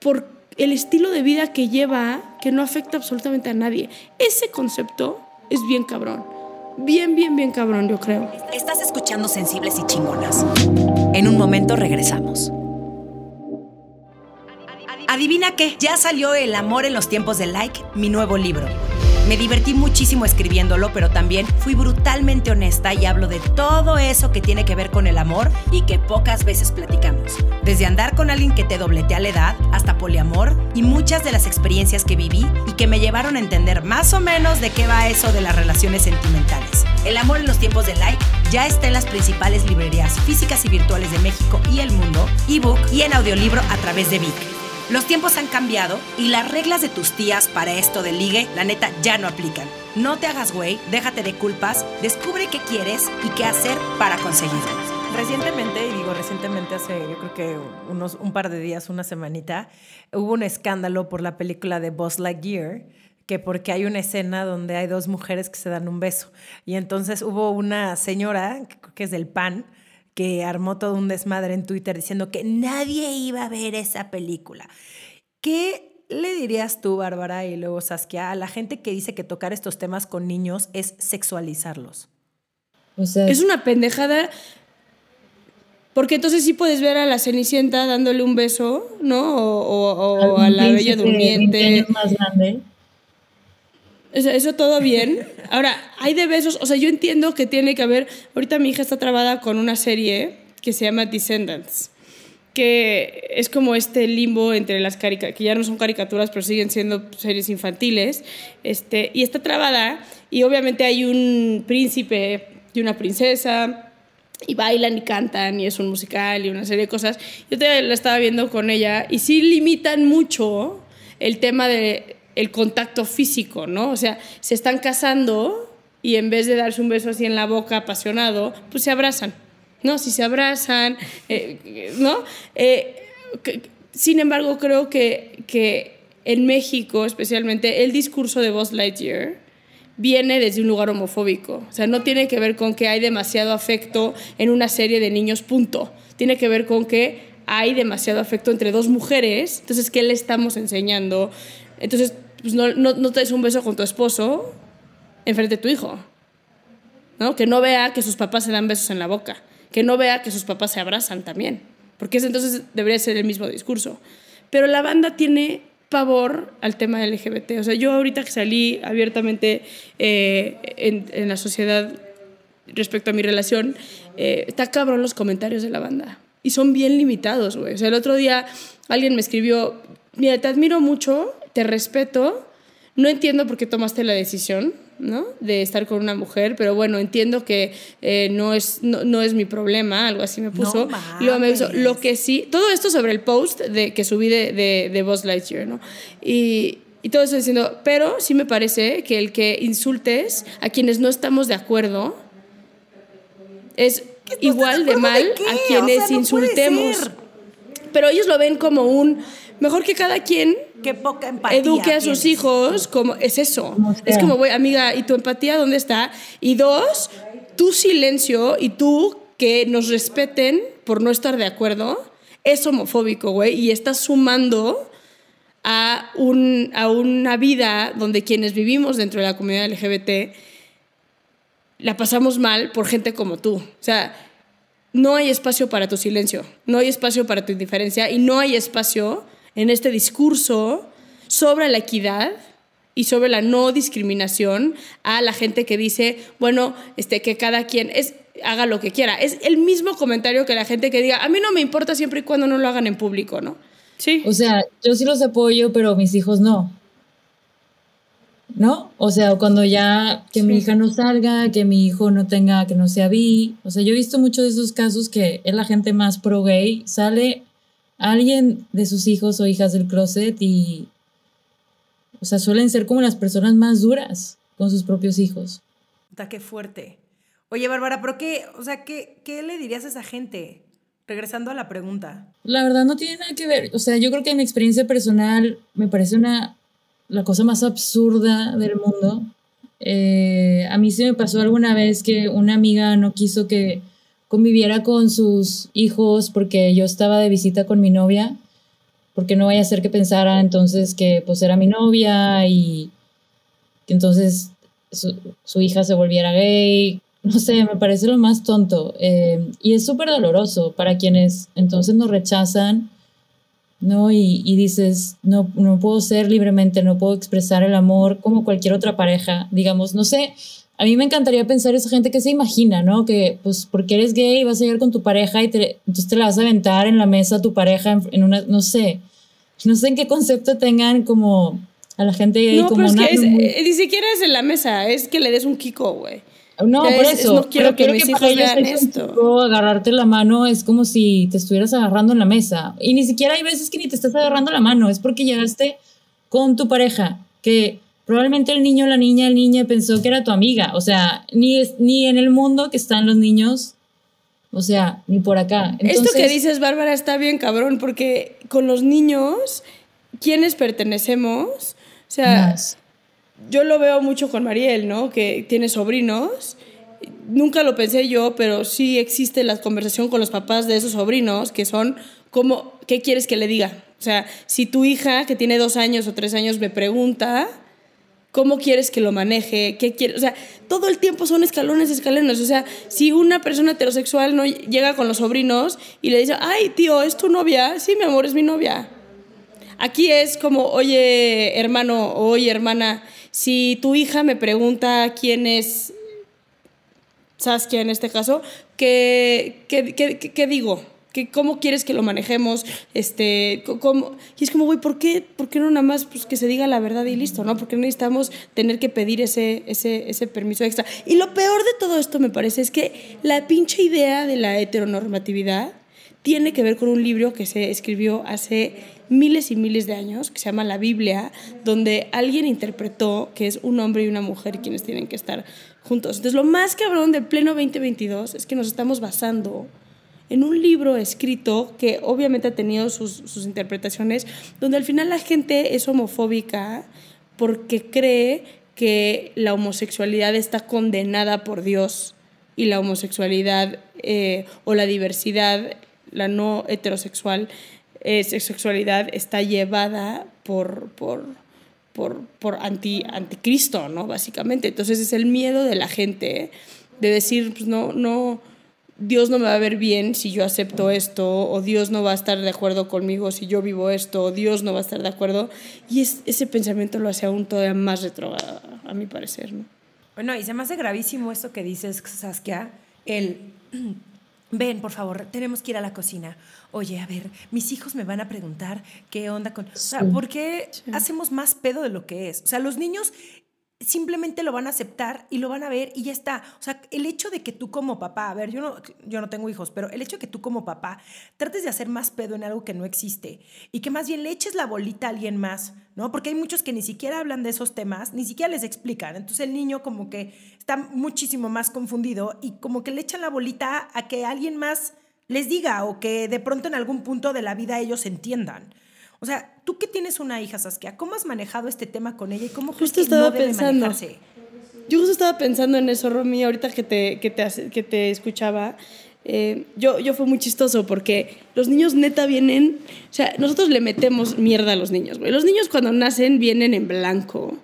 por el estilo de vida que lleva que no afecta absolutamente a nadie? Ese concepto es bien cabrón. Bien, bien, bien cabrón, yo creo. Estás escuchando Sensibles y Chingonas. En un momento regresamos. Adivina qué, ya salió El amor en los tiempos de like, mi nuevo libro. Me divertí muchísimo escribiéndolo, pero también fui brutalmente honesta y hablo de todo eso que tiene que ver con el amor y que pocas veces platicamos. Desde andar con alguien que te dobletea la edad hasta poliamor y muchas de las experiencias que viví y que me llevaron a entender más o menos de qué va eso de las relaciones sentimentales. El amor en los tiempos de like ya está en las principales librerías físicas y virtuales de México y el mundo, ebook y en audiolibro a través de Vic. Los tiempos han cambiado y las reglas de tus tías para esto del ligue, la neta, ya no aplican. No te hagas güey, déjate de culpas, descubre qué quieres y qué hacer para conseguirlo. Recientemente, y digo recientemente hace yo creo que unos un par de días, una semanita, hubo un escándalo por la película de Buzz Lightyear, que porque hay una escena donde hay dos mujeres que se dan un beso. Y entonces hubo una señora, que es del PAN, que armó todo un desmadre en Twitter diciendo que nadie iba a ver esa película. ¿Qué le dirías tú, Bárbara, y luego Saskia, a la gente que dice que tocar estos temas con niños es sexualizarlos? es una pendejada porque entonces sí puedes ver a la Cenicienta dándole un beso, ¿no? O, a la Bella Durmiente. más grande. Eso, eso, todo bien. Ahora, hay de besos, o sea, yo entiendo que tiene que haber, ahorita mi hija está trabada con una serie que se llama Descendants, que es como este limbo entre las caricaturas, que ya no son caricaturas, pero siguen siendo series infantiles, este, y está trabada, y obviamente hay un príncipe y una princesa, y bailan y cantan y es un musical y una serie de cosas. Yo te la estaba viendo con ella y sí limitan mucho el tema de el contacto físico, ¿no? O sea, se están casando y en vez de darse un beso así en la boca apasionado, pues se abrazan, ¿no? Si se abrazan, eh, ¿no? Eh, sin embargo, creo que, que en México, especialmente, el discurso de Buzz Lightyear viene desde un lugar homofóbico. O sea, no tiene que ver con que hay demasiado afecto en una serie de niños, punto. Tiene que ver con que hay demasiado afecto entre dos mujeres. Entonces, ¿qué le estamos enseñando? Entonces, pues no, no, te des un beso con tu esposo enfrente de tu hijo. ¿no? Que no vea que sus papás se dan besos en la boca. Que no vea que sus papás se abrazan también. Porque ese entonces debería ser el mismo discurso. Pero la banda tiene pavor al tema LGBT. O sea, yo ahorita que salí abiertamente eh, en, la sociedad respecto a mi relación, eh, está cabrón los comentarios de la banda. Y son bien limitados, güey. O sea, el otro día alguien me escribió, mira, te admiro mucho, te respeto, no entiendo por qué tomaste la decisión, ¿no? De estar con una mujer, pero bueno, entiendo que eh, no, es, no, es mi problema, algo así me puso. y luego me puso, lo que sí, todo esto sobre el post de, que subí de, de, de Buzz Lightyear, ¿no? Y, y todo eso diciendo, pero sí me parece que el que insultes a quienes no estamos de acuerdo es igual de mal a quienes insultemos. Pero ellos lo ven como un, mejor que cada quien Qué poca empatía. Eduque a sus hijos como es eso. Es como, voy, amiga, ¿y tu empatía dónde está? Y dos, tu silencio y tú que nos respeten por no estar de acuerdo es homofóbico, güey, y estás sumando a, un, a una vida donde quienes vivimos dentro de la comunidad LGBT la pasamos mal por gente como tú. O sea, no hay espacio para tu silencio, no hay espacio para tu indiferencia y no hay espacio en este discurso sobre la equidad y sobre la no discriminación a la gente que dice, bueno, este, que cada quien es, haga lo que quiera. Es el mismo comentario que la gente que diga, a mí no me importa siempre y cuando no lo hagan en público, ¿no? Sí. O sea, yo sí los apoyo, pero mis hijos no. ¿No? O sea, cuando ya que mi hija no salga, que mi hijo no tenga, que no sea bi. O sea, yo he visto muchos de esos casos que es la gente más pro gay, sale alguien de sus hijos o hijas del closet y, o sea, suelen ser como las personas más duras con sus propios hijos. Está qué fuerte. Oye, Bárbara, ¿pero qué, o sea, qué, qué le dirías a esa gente? Regresando a la pregunta. La verdad no tiene nada que ver. O sea, yo creo que en mi experiencia personal me parece una, la cosa más absurda del mundo. Eh, a mí se me pasó alguna vez que una amiga no quiso que conviviera con sus hijos porque yo estaba de visita con mi novia, porque no vaya a ser que pensara entonces que pues era mi novia y que entonces su, hija se volviera gay. No sé, me parece lo más tonto. Eh, y es súper doloroso para quienes entonces nos rechazan, ¿no? Y, y, dices, no, no puedo ser libremente, no puedo expresar el amor como cualquier otra pareja. Digamos, no sé, a mí me encantaría pensar esa gente que se imagina, ¿no? Que pues porque eres gay vas a ir con tu pareja y te, entonces te la vas a aventar en la mesa a tu pareja en, una, no sé, no sé en qué concepto tengan como a la gente gay no, como pero es que eh, ni siquiera es en la mesa, es que le des un kiko, güey. No, por eso. no quiero que mis hijos vean esto. Agarrarte la mano es como si te estuvieras agarrando en la mesa. Y ni siquiera hay veces que ni te estás agarrando la mano. Es porque llegaste con tu pareja, que probablemente el niño, la niña, el niño pensó que era tu amiga. O sea, ni, es, ni en el mundo que están los niños, o sea, ni por acá. Esto que dices, Bárbara, está bien cabrón, porque con los niños, ¿quiénes pertenecemos? O sea, yo lo veo mucho con Mariel, ¿no? Que tiene sobrinos. Nunca lo pensé yo, pero sí existe la conversación con los papás de esos sobrinos, que son como, ¿qué quieres que le diga? O sea, si tu hija, que tiene dos años o tres años, me pregunta, ¿cómo quieres que lo maneje? ¿Qué quieres? O sea, todo el tiempo son escalones, escalones. O sea, si una persona heterosexual no llega con los sobrinos y le dice, ay, tío, ¿es tu novia? Sí, mi amor, es mi novia. Aquí es como, oye, hermano oye, hermana, si tu hija me pregunta quién es Saskia en este caso, ¿qué, qué, qué, qué digo? ¿Cómo quieres que lo manejemos? Este, ¿cómo? Y es como, güey, ¿por qué, ¿por qué no nada más pues, que se diga la verdad y listo? ¿no? Porque necesitamos tener que pedir ese, ese, ese permiso extra. Y lo peor de todo esto, me parece, es que la pinche idea de la heteronormatividad tiene que ver con un libro que se escribió hace miles y miles de años, que se llama la Biblia, donde alguien interpretó que es un hombre y una mujer quienes tienen que estar juntos. Entonces, lo más cabrón del pleno 2022 es que nos estamos basando en un libro escrito que obviamente ha tenido sus, interpretaciones, donde al final la gente es homofóbica porque cree que la homosexualidad está condenada por Dios y la homosexualidad eh, o la diversidad, la no heterosexual, eh, sexualidad está llevada por, por, por, por anti, anticristo, ¿no? Básicamente. Entonces es el miedo de la gente de decir, pues no, no, Dios no me va a ver bien si yo acepto esto, o Dios no va a estar de acuerdo conmigo si yo vivo esto, o Dios no va a estar de acuerdo. Y es, ese pensamiento lo hace aún todavía más retrogrado, a mi parecer, ¿no? Bueno, y se me hace gravísimo esto que dices, Saskia, el Ven, por favor, tenemos que ir a la cocina. Oye, a ver, mis hijos me van a preguntar qué onda con... O sea, ¿por qué hacemos más pedo de lo que es? O sea, los niños simplemente lo van a aceptar y lo van a ver y ya está. O sea, el hecho de que tú como papá, a ver, yo no, yo no tengo hijos, pero el hecho de que tú como papá trates de hacer más pedo en algo que no existe y que más bien le eches la bolita a alguien más, ¿no? Porque hay muchos que ni siquiera hablan de esos temas, ni siquiera les explican. Entonces el niño como que está muchísimo más confundido y como que le echan la bolita a que alguien más les diga o que de pronto en algún punto de la vida ellos entiendan. O sea, tú que tienes una hija, Saskia, ¿cómo has manejado este tema con ella y cómo justo estaba no debe pensando. manejarse? Yo justo estaba pensando en eso, Romy, ahorita que te, que te, que te escuchaba. Eh, yo, yo fue muy chistoso porque los niños neta vienen, o sea, nosotros le metemos mierda a los niños, güey. Los niños cuando nacen vienen en blanco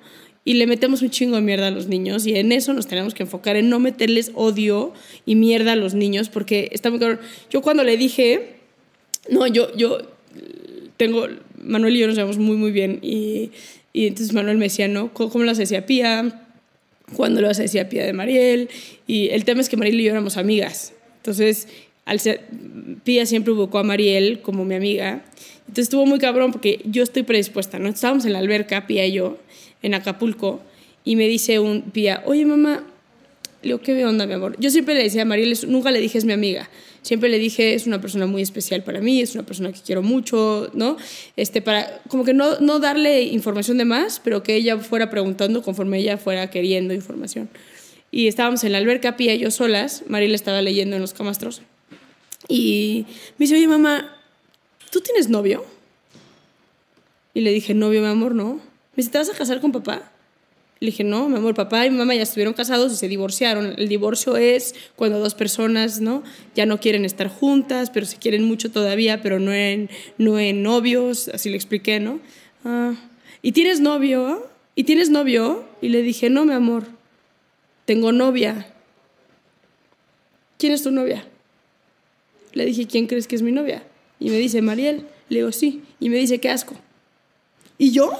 y le metemos un chingo de mierda a los niños y en eso nos tenemos que enfocar, en no meterles odio y mierda a los niños porque está muy claro. Yo cuando le dije, no, yo, yo tengo, Manuel y yo nos llevamos muy, muy bien. Y, y entonces Manuel me decía, ¿no? ¿Cómo, lo hacía Pía? ¿Cuándo lo hacía Pía de Mariel? Y el tema es que Mariel y yo éramos amigas. Entonces, al ser, Pía siempre buscó a Mariel como mi amiga. Entonces estuvo muy cabrón porque yo estoy predispuesta, ¿no? Estábamos en la alberca, Pía y yo, en Acapulco, y me dice un Pía, oye mamá, le digo, ¿qué onda, mi amor? Yo siempre le decía a Mariel, nunca le dije es mi amiga siempre le dije, es una persona muy especial para mí, es una persona que quiero mucho, ¿no? Este, para, como que no, no darle información de más, pero que ella fuera preguntando conforme ella fuera queriendo información. Y estábamos en la alberca, Pía y yo solas, Mariela estaba leyendo en los camastros, y me dice, oye mamá, ¿tú tienes novio? Y le dije, novio, mi amor, no. Me dice, ¿te vas a casar con papá? Le dije, no, mi amor, papá y mamá ya estuvieron casados y se divorciaron. El divorcio es cuando dos personas, ¿no? Ya no quieren estar juntas, pero se quieren mucho todavía, pero no en, no en novios, así le expliqué, ¿no? Ah, ¿Y tienes novio? ¿Y tienes novio? Y le dije, no, mi amor, tengo novia. ¿Quién es tu novia? Le dije, ¿quién crees que es mi novia? Y me dice, Mariel. Le digo, sí. Y me dice, qué asco. ¿Y yo?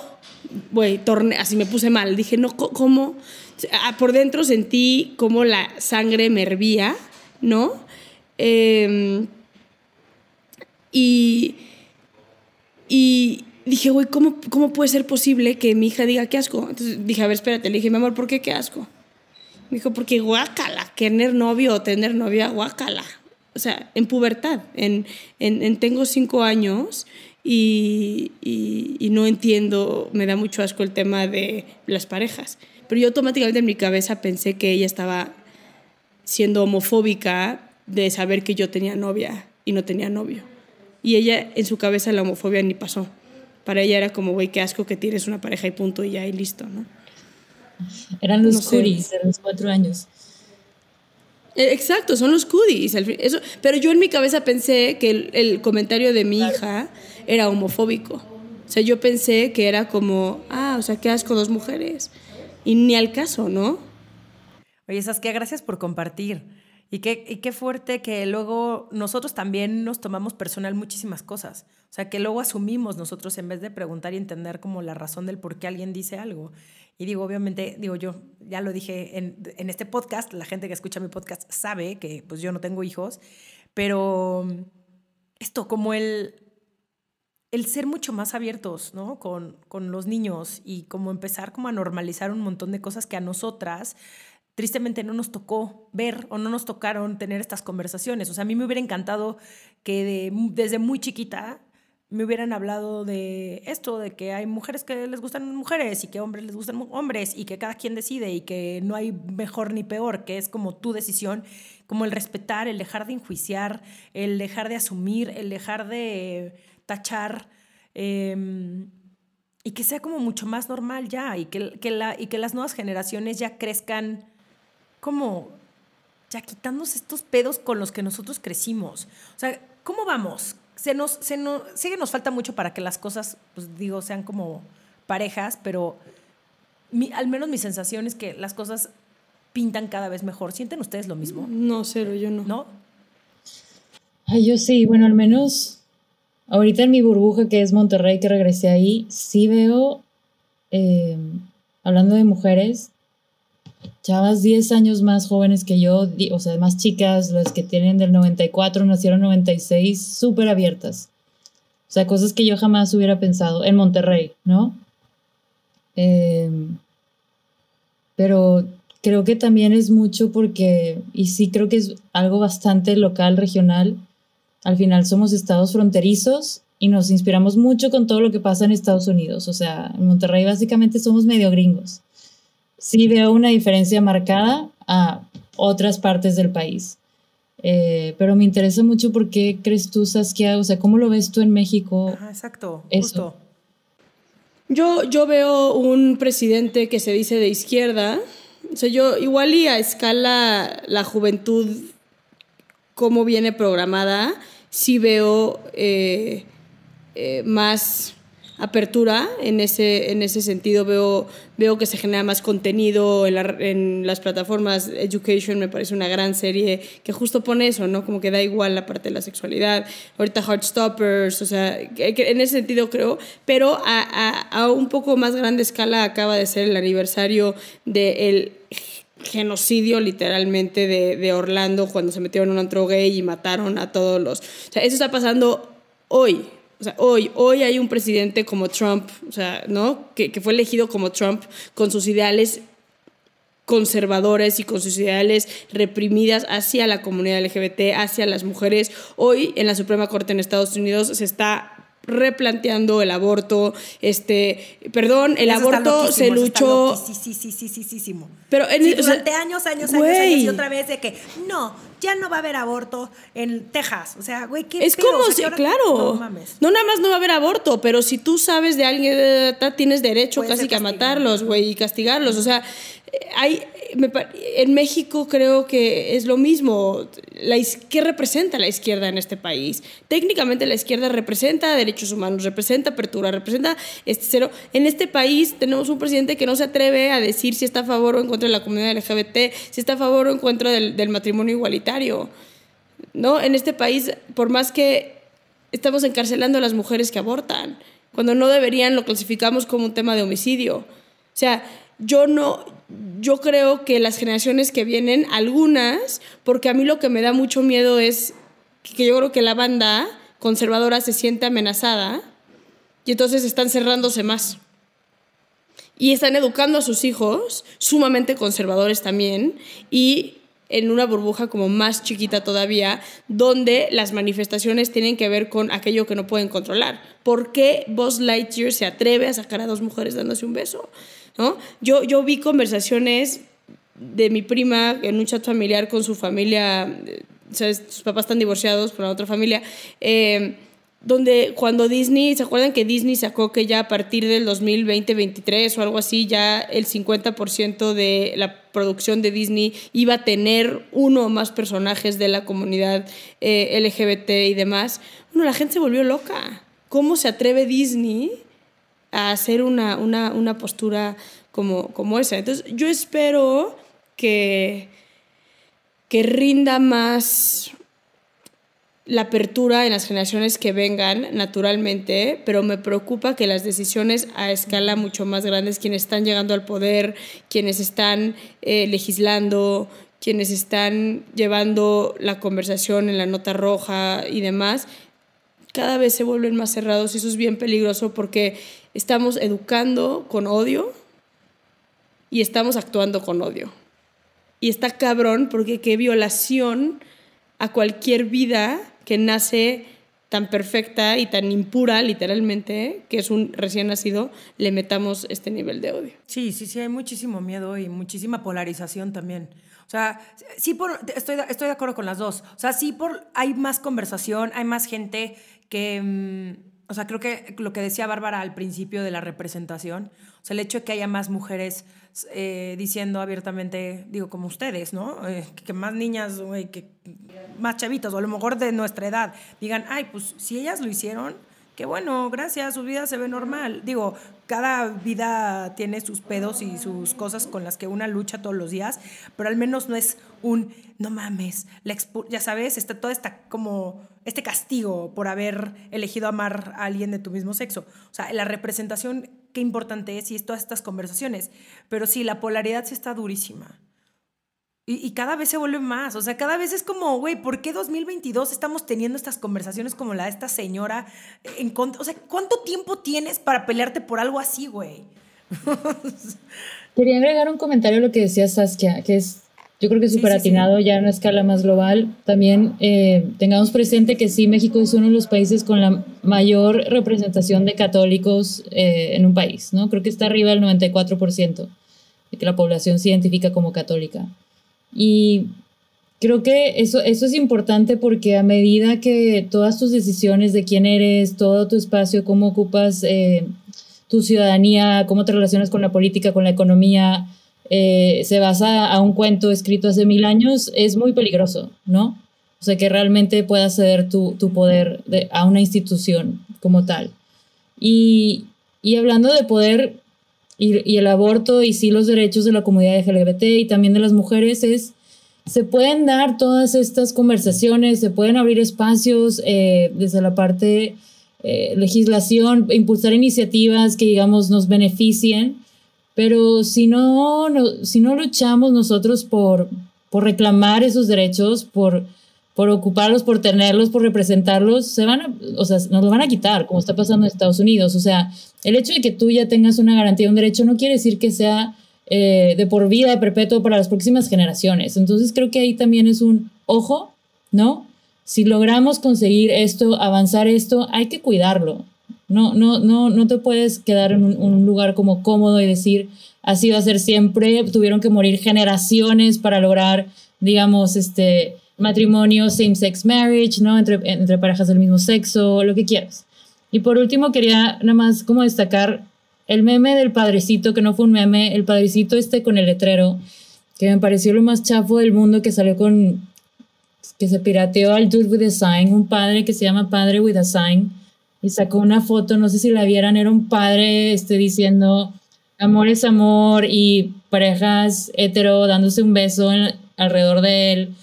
güey, así me puse mal. Dije, no, ¿cómo? Ah, por dentro sentí como la sangre me hervía, ¿no? Em, y, y dije, güey, ¿cómo, ¿cómo puede ser posible que mi hija diga qué asco? Entonces dije, a ver, espérate, le dije, mi amor, ¿por qué qué asco? Me dijo, porque guácala, tener novio o tener novia, guácala. O sea, en pubertad, en, en, tengo cinco años y, y, no entiendo, me da mucho asco el tema de las parejas. Pero yo automáticamente en mi cabeza pensé que ella estaba siendo homofóbica de saber que yo tenía novia y no tenía novio. Y ella en su cabeza la homofobia ni pasó. Para ella era como, güey, qué asco que tienes una pareja y punto, y ya, y listo, ¿no? Eran los no de los cuatro años. Eh, exacto, son los cooties. Eso, pero yo en mi cabeza pensé que el, el, comentario de mi hija era homofóbico. O sea, yo pensé que era como, ah, o sea, qué asco dos mujeres. Y ni al caso, ¿no? Oye, Saskia, gracias por compartir. Y qué, y qué fuerte que luego nosotros también nos tomamos personal muchísimas cosas. O sea, que luego asumimos nosotros en vez de preguntar y entender como la razón del por qué alguien dice algo. Y digo, obviamente, digo yo, ya lo dije en, en este podcast, la gente que escucha mi podcast sabe que pues yo no tengo hijos, pero esto, como el, el ser mucho más abiertos, ¿no? Con, con los niños y como empezar como a normalizar un montón de cosas que a nosotras tristemente no nos tocó ver o no nos tocaron tener estas conversaciones. O sea, a mí me hubiera encantado que desde muy chiquita me hubieran hablado de esto, de que hay mujeres que les gustan mujeres y que hombres les gustan hombres y que cada quien decide y que no hay mejor ni peor, que es como tu decisión, como el respetar, el dejar de enjuiciar, el dejar de asumir, el dejar de tachar. Em, y que sea como mucho más normal ya y que, que, la, y que las nuevas generaciones ya crezcan como ya quitándose estos pedos con los que nosotros crecimos. O sea, ¿cómo vamos? Se nos, se nos, sí que nos falta mucho para que las cosas, pues digo, sean como parejas, pero al menos mi sensación es que las cosas pintan cada vez mejor. ¿Sienten ustedes lo mismo? No, cero, yo no. ¿No? Ay, yo sí, bueno, al menos ahorita en mi burbuja que es Monterrey, que regresé ahí, sí veo, eh, hablando de mujeres, chavas 10 años más jóvenes que yo, o sea, más chicas, las que tienen del 94, nacieron 96, súper abiertas. O sea, cosas que yo jamás hubiera pensado en Monterrey, ¿no? Em, pero creo que también es mucho porque, y sí creo que es algo bastante local, regional. Al final somos estados fronterizos y nos inspiramos mucho con todo lo que pasa en Estados Unidos. O sea, en Monterrey básicamente somos medio gringos sí veo una diferencia marcada a otras partes del país. Eh, pero me interesa mucho por qué crees tú, Saskia, o sea, ¿cómo lo ves tú en México? exacto, justo. Yo, yo veo un presidente que se dice de izquierda, o sea, yo igual y a escala la juventud, cómo viene programada, sí veo eh, eh, más apertura en ese, en ese sentido. Veo, veo que se genera más contenido en, en, las plataformas. Education me parece una gran serie que justo pone eso, ¿no? Como que da igual la parte de la sexualidad. Ahorita Heartstoppers, o sea, en ese sentido creo. Pero a, a, un poco más grande escala acaba de ser el aniversario del genocidio literalmente de, de, Orlando cuando se metieron en un antro gay y mataron a todos los... O sea, eso está pasando hoy, o sea, hoy, hoy hay un presidente como Trump, o sea, ¿no? Que, que fue elegido como Trump con sus ideales conservadores y con sus ideales reprimidas hacia la comunidad LGBT, hacia las mujeres. Hoy en la Suprema Corte en Estados Unidos se está replanteando el aborto, este, perdón, el aborto se luchó. Sí, sí, sí, sí, sí, sí, sí. Pero en, durante años, años, años, años, y otra vez de que no, ya no va a haber aborto en Texas. O sea, güey, ¿qué Es como si, claro. No, mames. no nada más no va a haber aborto, pero si tú sabes de alguien, tienes derecho casi que a matarlos, güey, y castigarlos. O sea, hay, en México creo que es lo mismo. ¿Qué representa la izquierda en este país? Técnicamente la izquierda representa derechos humanos, representa apertura, representa este cero. En este país tenemos un presidente que no se atreve a decir si está a favor o en contra de la comunidad LGBT, si está a favor o en contra del, del matrimonio igualitario. ¿No? En este país, por más que estamos encarcelando a las mujeres que abortan, cuando no deberían lo clasificamos como un tema de homicidio. O sea, yo no, yo creo que las generaciones que vienen, algunas, porque a mí lo que me da mucho miedo es que yo creo que la banda conservadora se siente amenazada y entonces están cerrándose más. y están educando a sus hijos, sumamente conservadores también, y en una burbuja como más chiquita todavía, donde las manifestaciones tienen que ver con aquello que no pueden controlar. ¿Por qué Buzz Lightyear se atreve a sacar a dos mujeres dándose un beso? ¿No? Yo, yo vi conversaciones de mi prima en un chat familiar con su familia, eh, sus papás están divorciados con la otra familia, eh, donde cuando Disney, ¿se acuerdan que Disney sacó que ya a partir del 2020-23 o algo así, ya el 50% de la producción de Disney iba a tener uno o más personajes de la comunidad eh, LGBT y demás? Bueno, la gente se volvió loca. ¿Cómo se atreve Disney a hacer una, una, una postura como, como esa? Entonces, yo espero que, que rinda más la apertura en las generaciones que vengan naturalmente, pero me preocupa que las decisiones a escala mucho más grandes, quienes están llegando al poder, quienes están eh, legislando, quienes están llevando la conversación en la nota roja y demás, cada vez se vuelven más cerrados y eso es bien peligroso porque estamos educando con odio y estamos actuando con odio. Y está cabrón porque qué violación a cualquier vida que nace tan perfecta y tan impura, literalmente, que es un recién nacido, le metamos este nivel de odio. Sí, sí, sí, hay muchísimo miedo y muchísima polarización también. O sea, sí, por, estoy, estoy de acuerdo con las dos. O sea, sí, por, hay más conversación, hay más gente que... Mm, o sea, creo que lo que decía Bárbara al principio de la representación, o sea, el hecho de que haya más mujeres eh, diciendo abiertamente, digo, como ustedes, ¿no? Eh, que más niñas, que más chavitos, o a lo mejor de nuestra edad, digan, ay, pues si ellas lo hicieron, bueno, gracias, su vida se ve normal. Digo, cada vida tiene sus pedos y sus cosas con las que una lucha todos los días, pero al menos no es un, no mames, la ya sabes, está todo está como este castigo por haber elegido amar a alguien de tu mismo sexo. O sea, la representación, qué importante es y es todas estas conversaciones. Pero sí, la polaridad sí está durísima. Y, cada vez se vuelve más. O sea, cada vez es como, güey, ¿por qué 2022 estamos teniendo estas conversaciones como la de esta señora? En o sea, ¿cuánto tiempo tienes para pelearte por algo así, güey? Quería agregar un comentario a lo que decía Saskia, que es yo creo que es súper atinado ya a una escala más global. También eh, tengamos presente que sí, México es uno de los países con la mayor representación de católicos eh, en un país, ¿no? Creo que está arriba del 94% de que la población se identifica como católica. Y creo que eso, eso es importante porque a medida que todas tus decisiones de quién eres, todo tu espacio, cómo ocupas eh, tu ciudadanía, cómo te relacionas con la política, con la economía, eh, se basa a un cuento escrito hace mil años, es muy peligroso, ¿no? O sea, que realmente puedas ceder tu, tu poder a una institución como tal. Y, y hablando de poder y, y, el aborto y sí los derechos de la comunidad LGBT y también de las mujeres, es, se pueden dar todas estas conversaciones, se pueden abrir espacios eh, desde la parte eh, legislación, impulsar iniciativas que, digamos, nos beneficien pero si no, si no luchamos nosotros por, por reclamar esos derechos, por, por ocuparlos, por tenerlos, por representarlos, se van a, o sea, nos lo van a quitar, como está pasando en Estados Unidos. O sea, el hecho de que tú ya tengas una garantía un derecho no quiere decir que sea eh, de por vida, perpetuo para las próximas generaciones. Entonces creo que ahí también es un ojo, ¿no? Si logramos conseguir esto, avanzar esto, hay que cuidarlo. No, no, no, no te puedes quedar en un, lugar como cómodo y decir, así va a ser siempre. Tuvieron que morir generaciones para lograr, digamos, este matrimonio, same-sex marriage, ¿no? Entre parejas del mismo sexo, lo que quieras. Y por último, quería nada más como destacar el meme del padrecito, que no fue un meme, el padrecito este con el letrero, que me pareció lo más chafo del mundo, que salió con, que se pirateó al Dude with a Sign, un padre que se llama Padre with a Sign, y sacó una foto, no sé si la vieran, era un padre este, diciendo amor es amor y parejas hetero dándose un beso alrededor de él.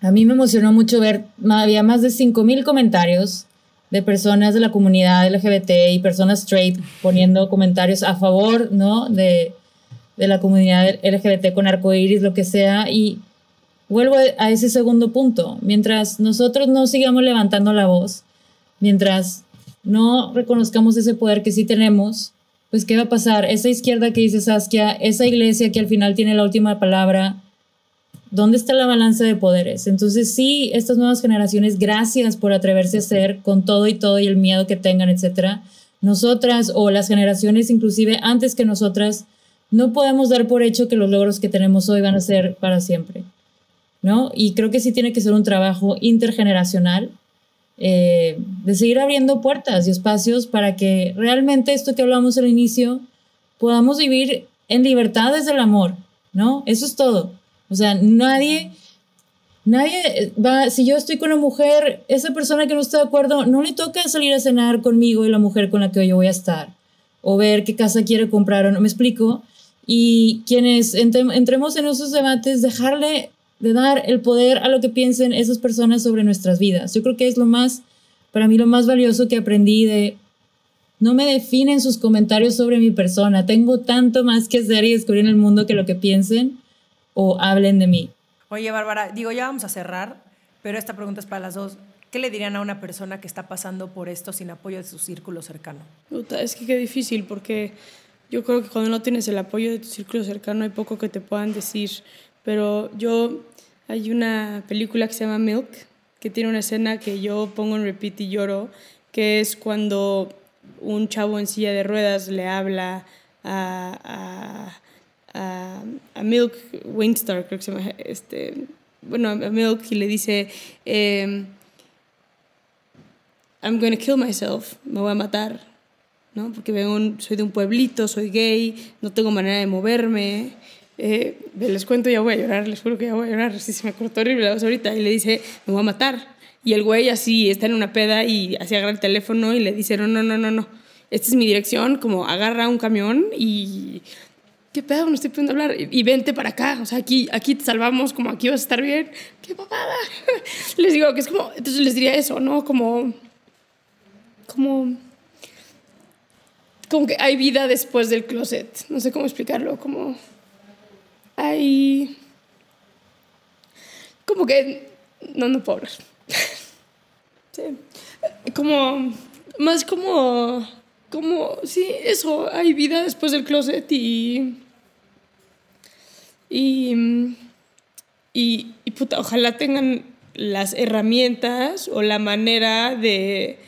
A mí me emocionó mucho ver, había más de 5.000 comentarios de personas de la comunidad LGBT y personas straight poniendo comentarios a favor, ¿no? De, de la comunidad LGBT con arcoíris, lo que sea. Y vuelvo a ese segundo punto. Mientras nosotros no sigamos levantando la voz, mientras no reconozcamos ese poder que sí tenemos, pues ¿qué va a pasar? Esa izquierda que dice Saskia, esa iglesia que al final tiene la última palabra, ¿dónde está la balanza de poderes? Entonces sí, estas nuevas generaciones, gracias por atreverse a ser con todo y todo y el miedo que tengan, etcétera. Nosotras o las generaciones inclusive antes que nosotras, no podemos dar por hecho que los logros que tenemos hoy van a ser para siempre, ¿no? Y creo que sí tiene que ser un trabajo intergeneracional eh, de seguir abriendo puertas y espacios para que realmente esto que hablamos al inicio podamos vivir en libertad desde el amor, ¿no? Eso es todo. O sea, nadie, nadie va, si yo estoy con una mujer, esa persona que no está de acuerdo, no le toca salir a cenar conmigo y la mujer con la que yo voy a estar, o ver qué casa quiere comprar o no, me explico. Y quienes entremos en esos debates, dejarle de dar el poder a lo que piensen esas personas sobre nuestras vidas. Yo creo que es lo más, para mí lo más valioso que aprendí de, no me definen sus comentarios sobre mi persona, tengo tanto más que hacer y descubrir en el mundo que lo que piensen o hablen de mí. Oye, Bárbara, digo, ya vamos a cerrar, pero esta pregunta es para las dos. ¿Qué le dirían a una persona que está pasando por esto sin apoyo de su círculo cercano? es que qué difícil, porque yo creo que cuando no tienes el apoyo de tu círculo cercano hay poco que te puedan decir. Pero yo, hay una película que se llama Milk, que tiene una escena que yo pongo en repeat y lloro, que es cuando un chavo en silla de ruedas le habla a, a, a, Milk Winstar, creo que se llama, este, bueno, a Milk y le dice, em, I'm to kill myself, me voy a matar, ¿no? Porque vengo, soy de un pueblito, soy gay, no tengo manera de moverme, eh, les cuento, ya voy a llorar, les juro que ya voy a llorar, si se me cortó horrible la voz ahorita, y le dice, me voy a matar. Y el güey así está en una peda y así agarra el teléfono y le dice, no, no, no, no, no, esta es mi dirección, como agarra un camión y... ¿Qué pedo? No estoy pudiendo hablar. Y, vente para acá. O sea, aquí, aquí te salvamos, como aquí vas a estar bien. ¡Qué papada! les digo que es como... Entonces les diría eso, ¿no? Como... Como... Como que hay vida después del closet. No sé cómo explicarlo. Como hay como que no no puedo sí. como más como como sí eso hay vida después del closet y y y, y puta, ojalá tengan las herramientas o la manera de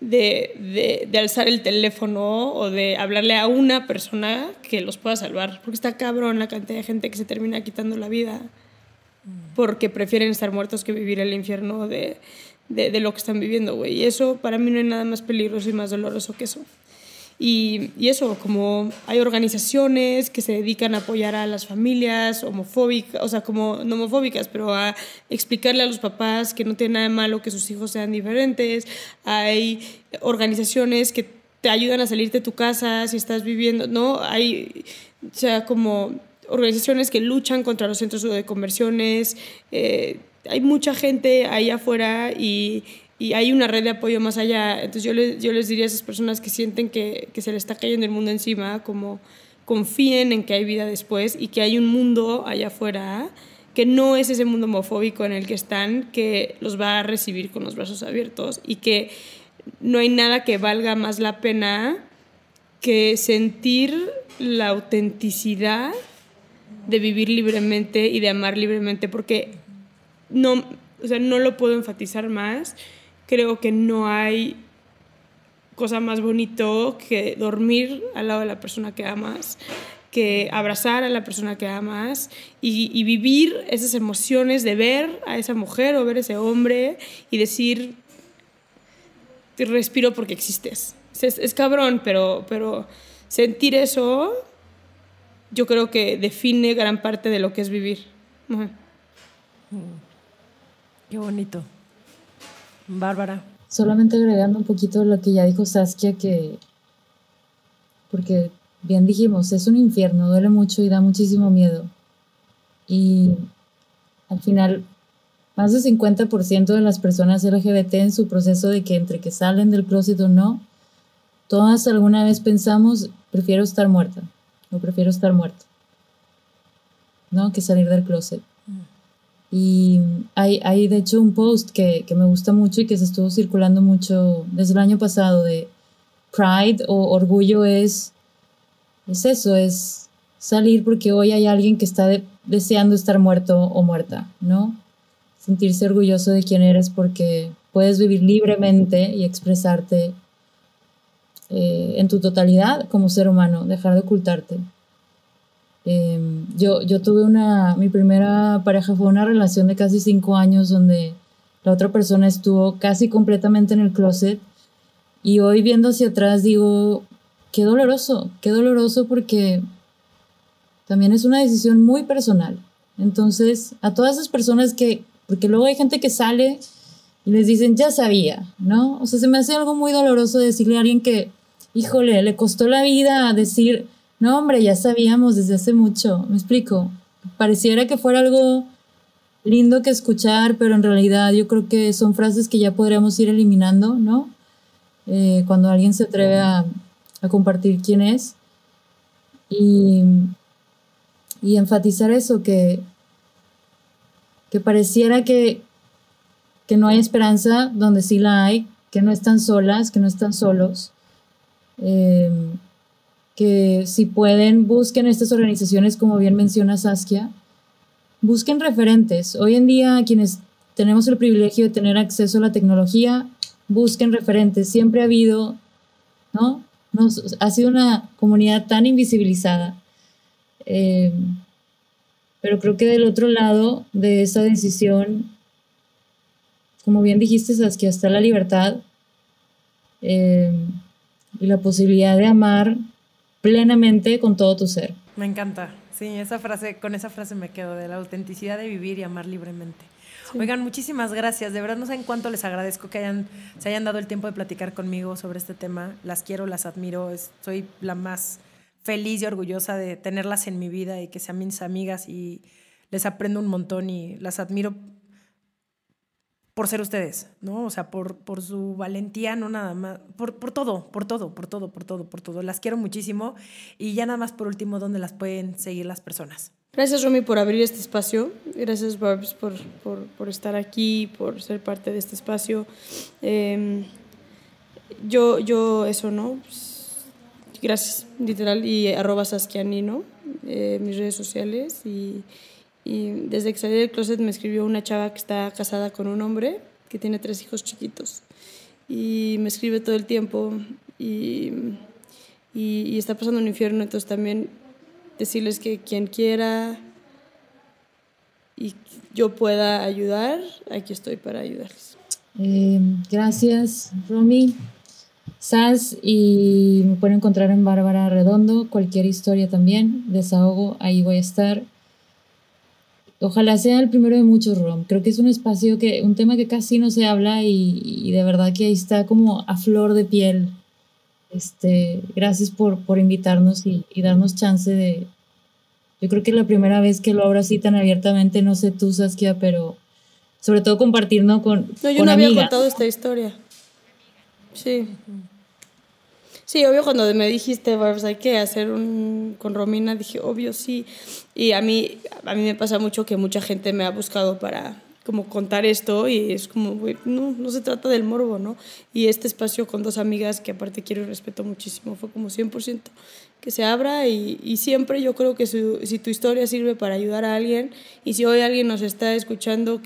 de, de, alzar el teléfono o de hablarle a una persona que los pueda salvar. Porque está cabrón la cantidad de gente que se termina quitando la vida porque prefieren estar muertos que vivir el infierno de, de, lo que están viviendo, güey. Y eso para mí no hay nada más peligroso y más doloroso que eso. Y, y, eso, como hay organizaciones que se dedican a apoyar a las familias homofóbicas, o sea, como no homofóbicas, pero a explicarle a los papás que no tiene nada de malo que sus hijos sean diferentes. Hay organizaciones que te ayudan a salir de tu casa si estás viviendo, ¿no? Hay, o sea, como organizaciones que luchan contra los centros de conversiones. Eh, hay mucha gente ahí afuera y y hay una red de apoyo más allá. Entonces yo les, yo les diría a esas personas que sienten que, que se les está cayendo el mundo encima, como confíen en que hay vida después y que hay un mundo allá afuera que no es ese mundo homofóbico en el que están, que los va a recibir con los brazos abiertos y que no hay nada que valga más la pena que sentir la autenticidad de vivir libremente y de amar libremente, porque no, o sea, no lo puedo enfatizar más creo que no hay cosa más bonito que dormir al lado de la persona que amas, que abrazar a la persona que amas y, vivir esas emociones de ver a esa mujer o ver ese hombre y decir, respiro porque existes. Es, cabrón, pero, pero sentir eso yo creo que define gran parte de lo que es vivir. Qué bonito. Bárbara. Solamente agregando un poquito lo que ya dijo Saskia, que, porque bien dijimos, es un infierno, duele mucho y da muchísimo miedo. Y al final, más del 50% de las personas LGBT en su proceso de que entre que salen del closet o no, todas alguna vez pensamos, prefiero estar muerta o prefiero estar muerto, ¿no? Que salir del closet. Y hay, hay de hecho un post que, que, me gusta mucho y que se estuvo circulando mucho desde el año pasado de Pride o orgullo es es eso, es salir porque hoy hay alguien que está deseando estar muerto o muerta, ¿no? Sentirse orgulloso de quién eres porque puedes vivir libremente y expresarte eh, en tu totalidad como ser humano, dejar de ocultarte. Em, yo, yo tuve una, mi primera pareja fue una relación de casi cinco años donde la otra persona estuvo casi completamente en el closet y hoy viendo hacia atrás digo, qué doloroso, qué doloroso porque también es una decisión muy personal. Entonces, a todas esas personas que, porque luego hay gente que sale y les dicen, ya sabía, ¿no? O sea, se me hace algo muy doloroso decirle a alguien que, híjole, le costó la vida decir, no, hombre, ya sabíamos desde hace mucho, me explico. Pareciera que fuera algo lindo que escuchar, pero en realidad yo creo que son frases que ya podríamos ir eliminando, ¿no? Eh, cuando alguien se atreve a, compartir quién es. Y, y enfatizar eso, que, que pareciera que, que no hay esperanza donde sí la hay, que no están solas, que no están solos. Eh, que si pueden, busquen estas organizaciones, como bien menciona Saskia, busquen referentes. Hoy en día, quienes tenemos el privilegio de tener acceso a la tecnología, busquen referentes. Siempre ha habido, ¿no? Nos, ha sido una comunidad tan invisibilizada. Eh, pero creo que del otro lado de esa decisión, como bien dijiste, Saskia, está la libertad eh, y la posibilidad de amar plenamente con todo tu ser. Me encanta. Sí, esa frase, con esa frase me quedo, de la autenticidad de vivir y amar libremente. Oigan, muchísimas gracias. De verdad no sé en cuánto les agradezco que hayan, se hayan dado el tiempo de platicar conmigo sobre este tema. Las quiero, las admiro. soy la más feliz y orgullosa de tenerlas en mi vida y que sean mis amigas y les aprendo un montón y las admiro por ser ustedes, ¿no? O sea, por, por su valentía, no nada más, por, por todo, por todo, por todo, por todo, por todo. Las quiero muchísimo. Y ya nada más por último, ¿dónde las pueden seguir las personas? Gracias, Romy, por abrir este espacio. Gracias, Barbs, por, por, por estar aquí, por ser parte de este espacio. Em, yo, yo, eso, ¿no? Pues, gracias, literal. Y arroba Saskiani, ¿no? Eh, mis redes sociales. Y y desde que salí del closet me escribió una chava que está casada con un hombre que tiene tres hijos chiquitos. Y me escribe todo el tiempo y, y, está pasando un infierno. Entonces también decirles que quien quiera y yo pueda ayudar, aquí estoy para ayudarles. Eh, gracias, Romy. Sas y me pueden encontrar en Bárbara Redondo, cualquier historia también, desahogo, ahí voy a estar. Ojalá sea el primero de muchos, Rom. Creo que es un espacio que, un tema que casi no se habla y, de verdad que ahí está como a flor de piel. Este, gracias por, por invitarnos y, darnos chance de. Yo creo que es la primera vez que lo abro así tan abiertamente, no sé tú, Saskia, pero sobre todo compartirnos con. No, yo no había contado esta historia. Sí. Sí, obvio, cuando me dijiste, Barbs, hay que hacer un con Romina, dije, obvio, sí. Y a mí, a mí me pasa mucho que mucha gente me ha buscado para como contar esto y es como, no, no se trata del morbo, ¿no? Y este espacio con dos amigas que aparte quiero y respeto muchísimo, fue como 100% que se abra y, y siempre yo creo que si tu historia sirve para ayudar a alguien y si hoy alguien nos está escuchando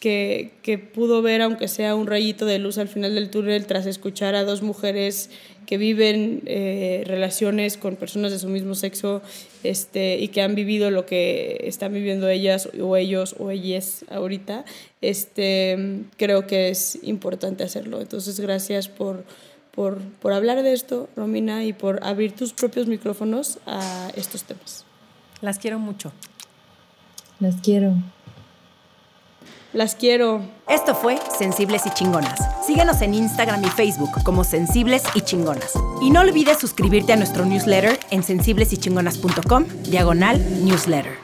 que que, pudo ver, aunque sea un rayito de luz al final del túnel, tras escuchar a dos mujeres que viven eh, relaciones con personas de su mismo sexo este, y que han vivido lo que están viviendo ellas o ellos o ellas ahorita, este, creo que es importante hacerlo. Entonces, gracias por, por, por hablar de esto, Romina, y por abrir tus propios micrófonos a estos temas. Las quiero mucho. Las quiero. Las quiero. Esto fue Sensibles y Chingonas. Síguenos en Instagram y Facebook como Sensibles y Chingonas. Y no olvides suscribirte a nuestro newsletter en sensiblesychingonas.com, diagonal newsletter.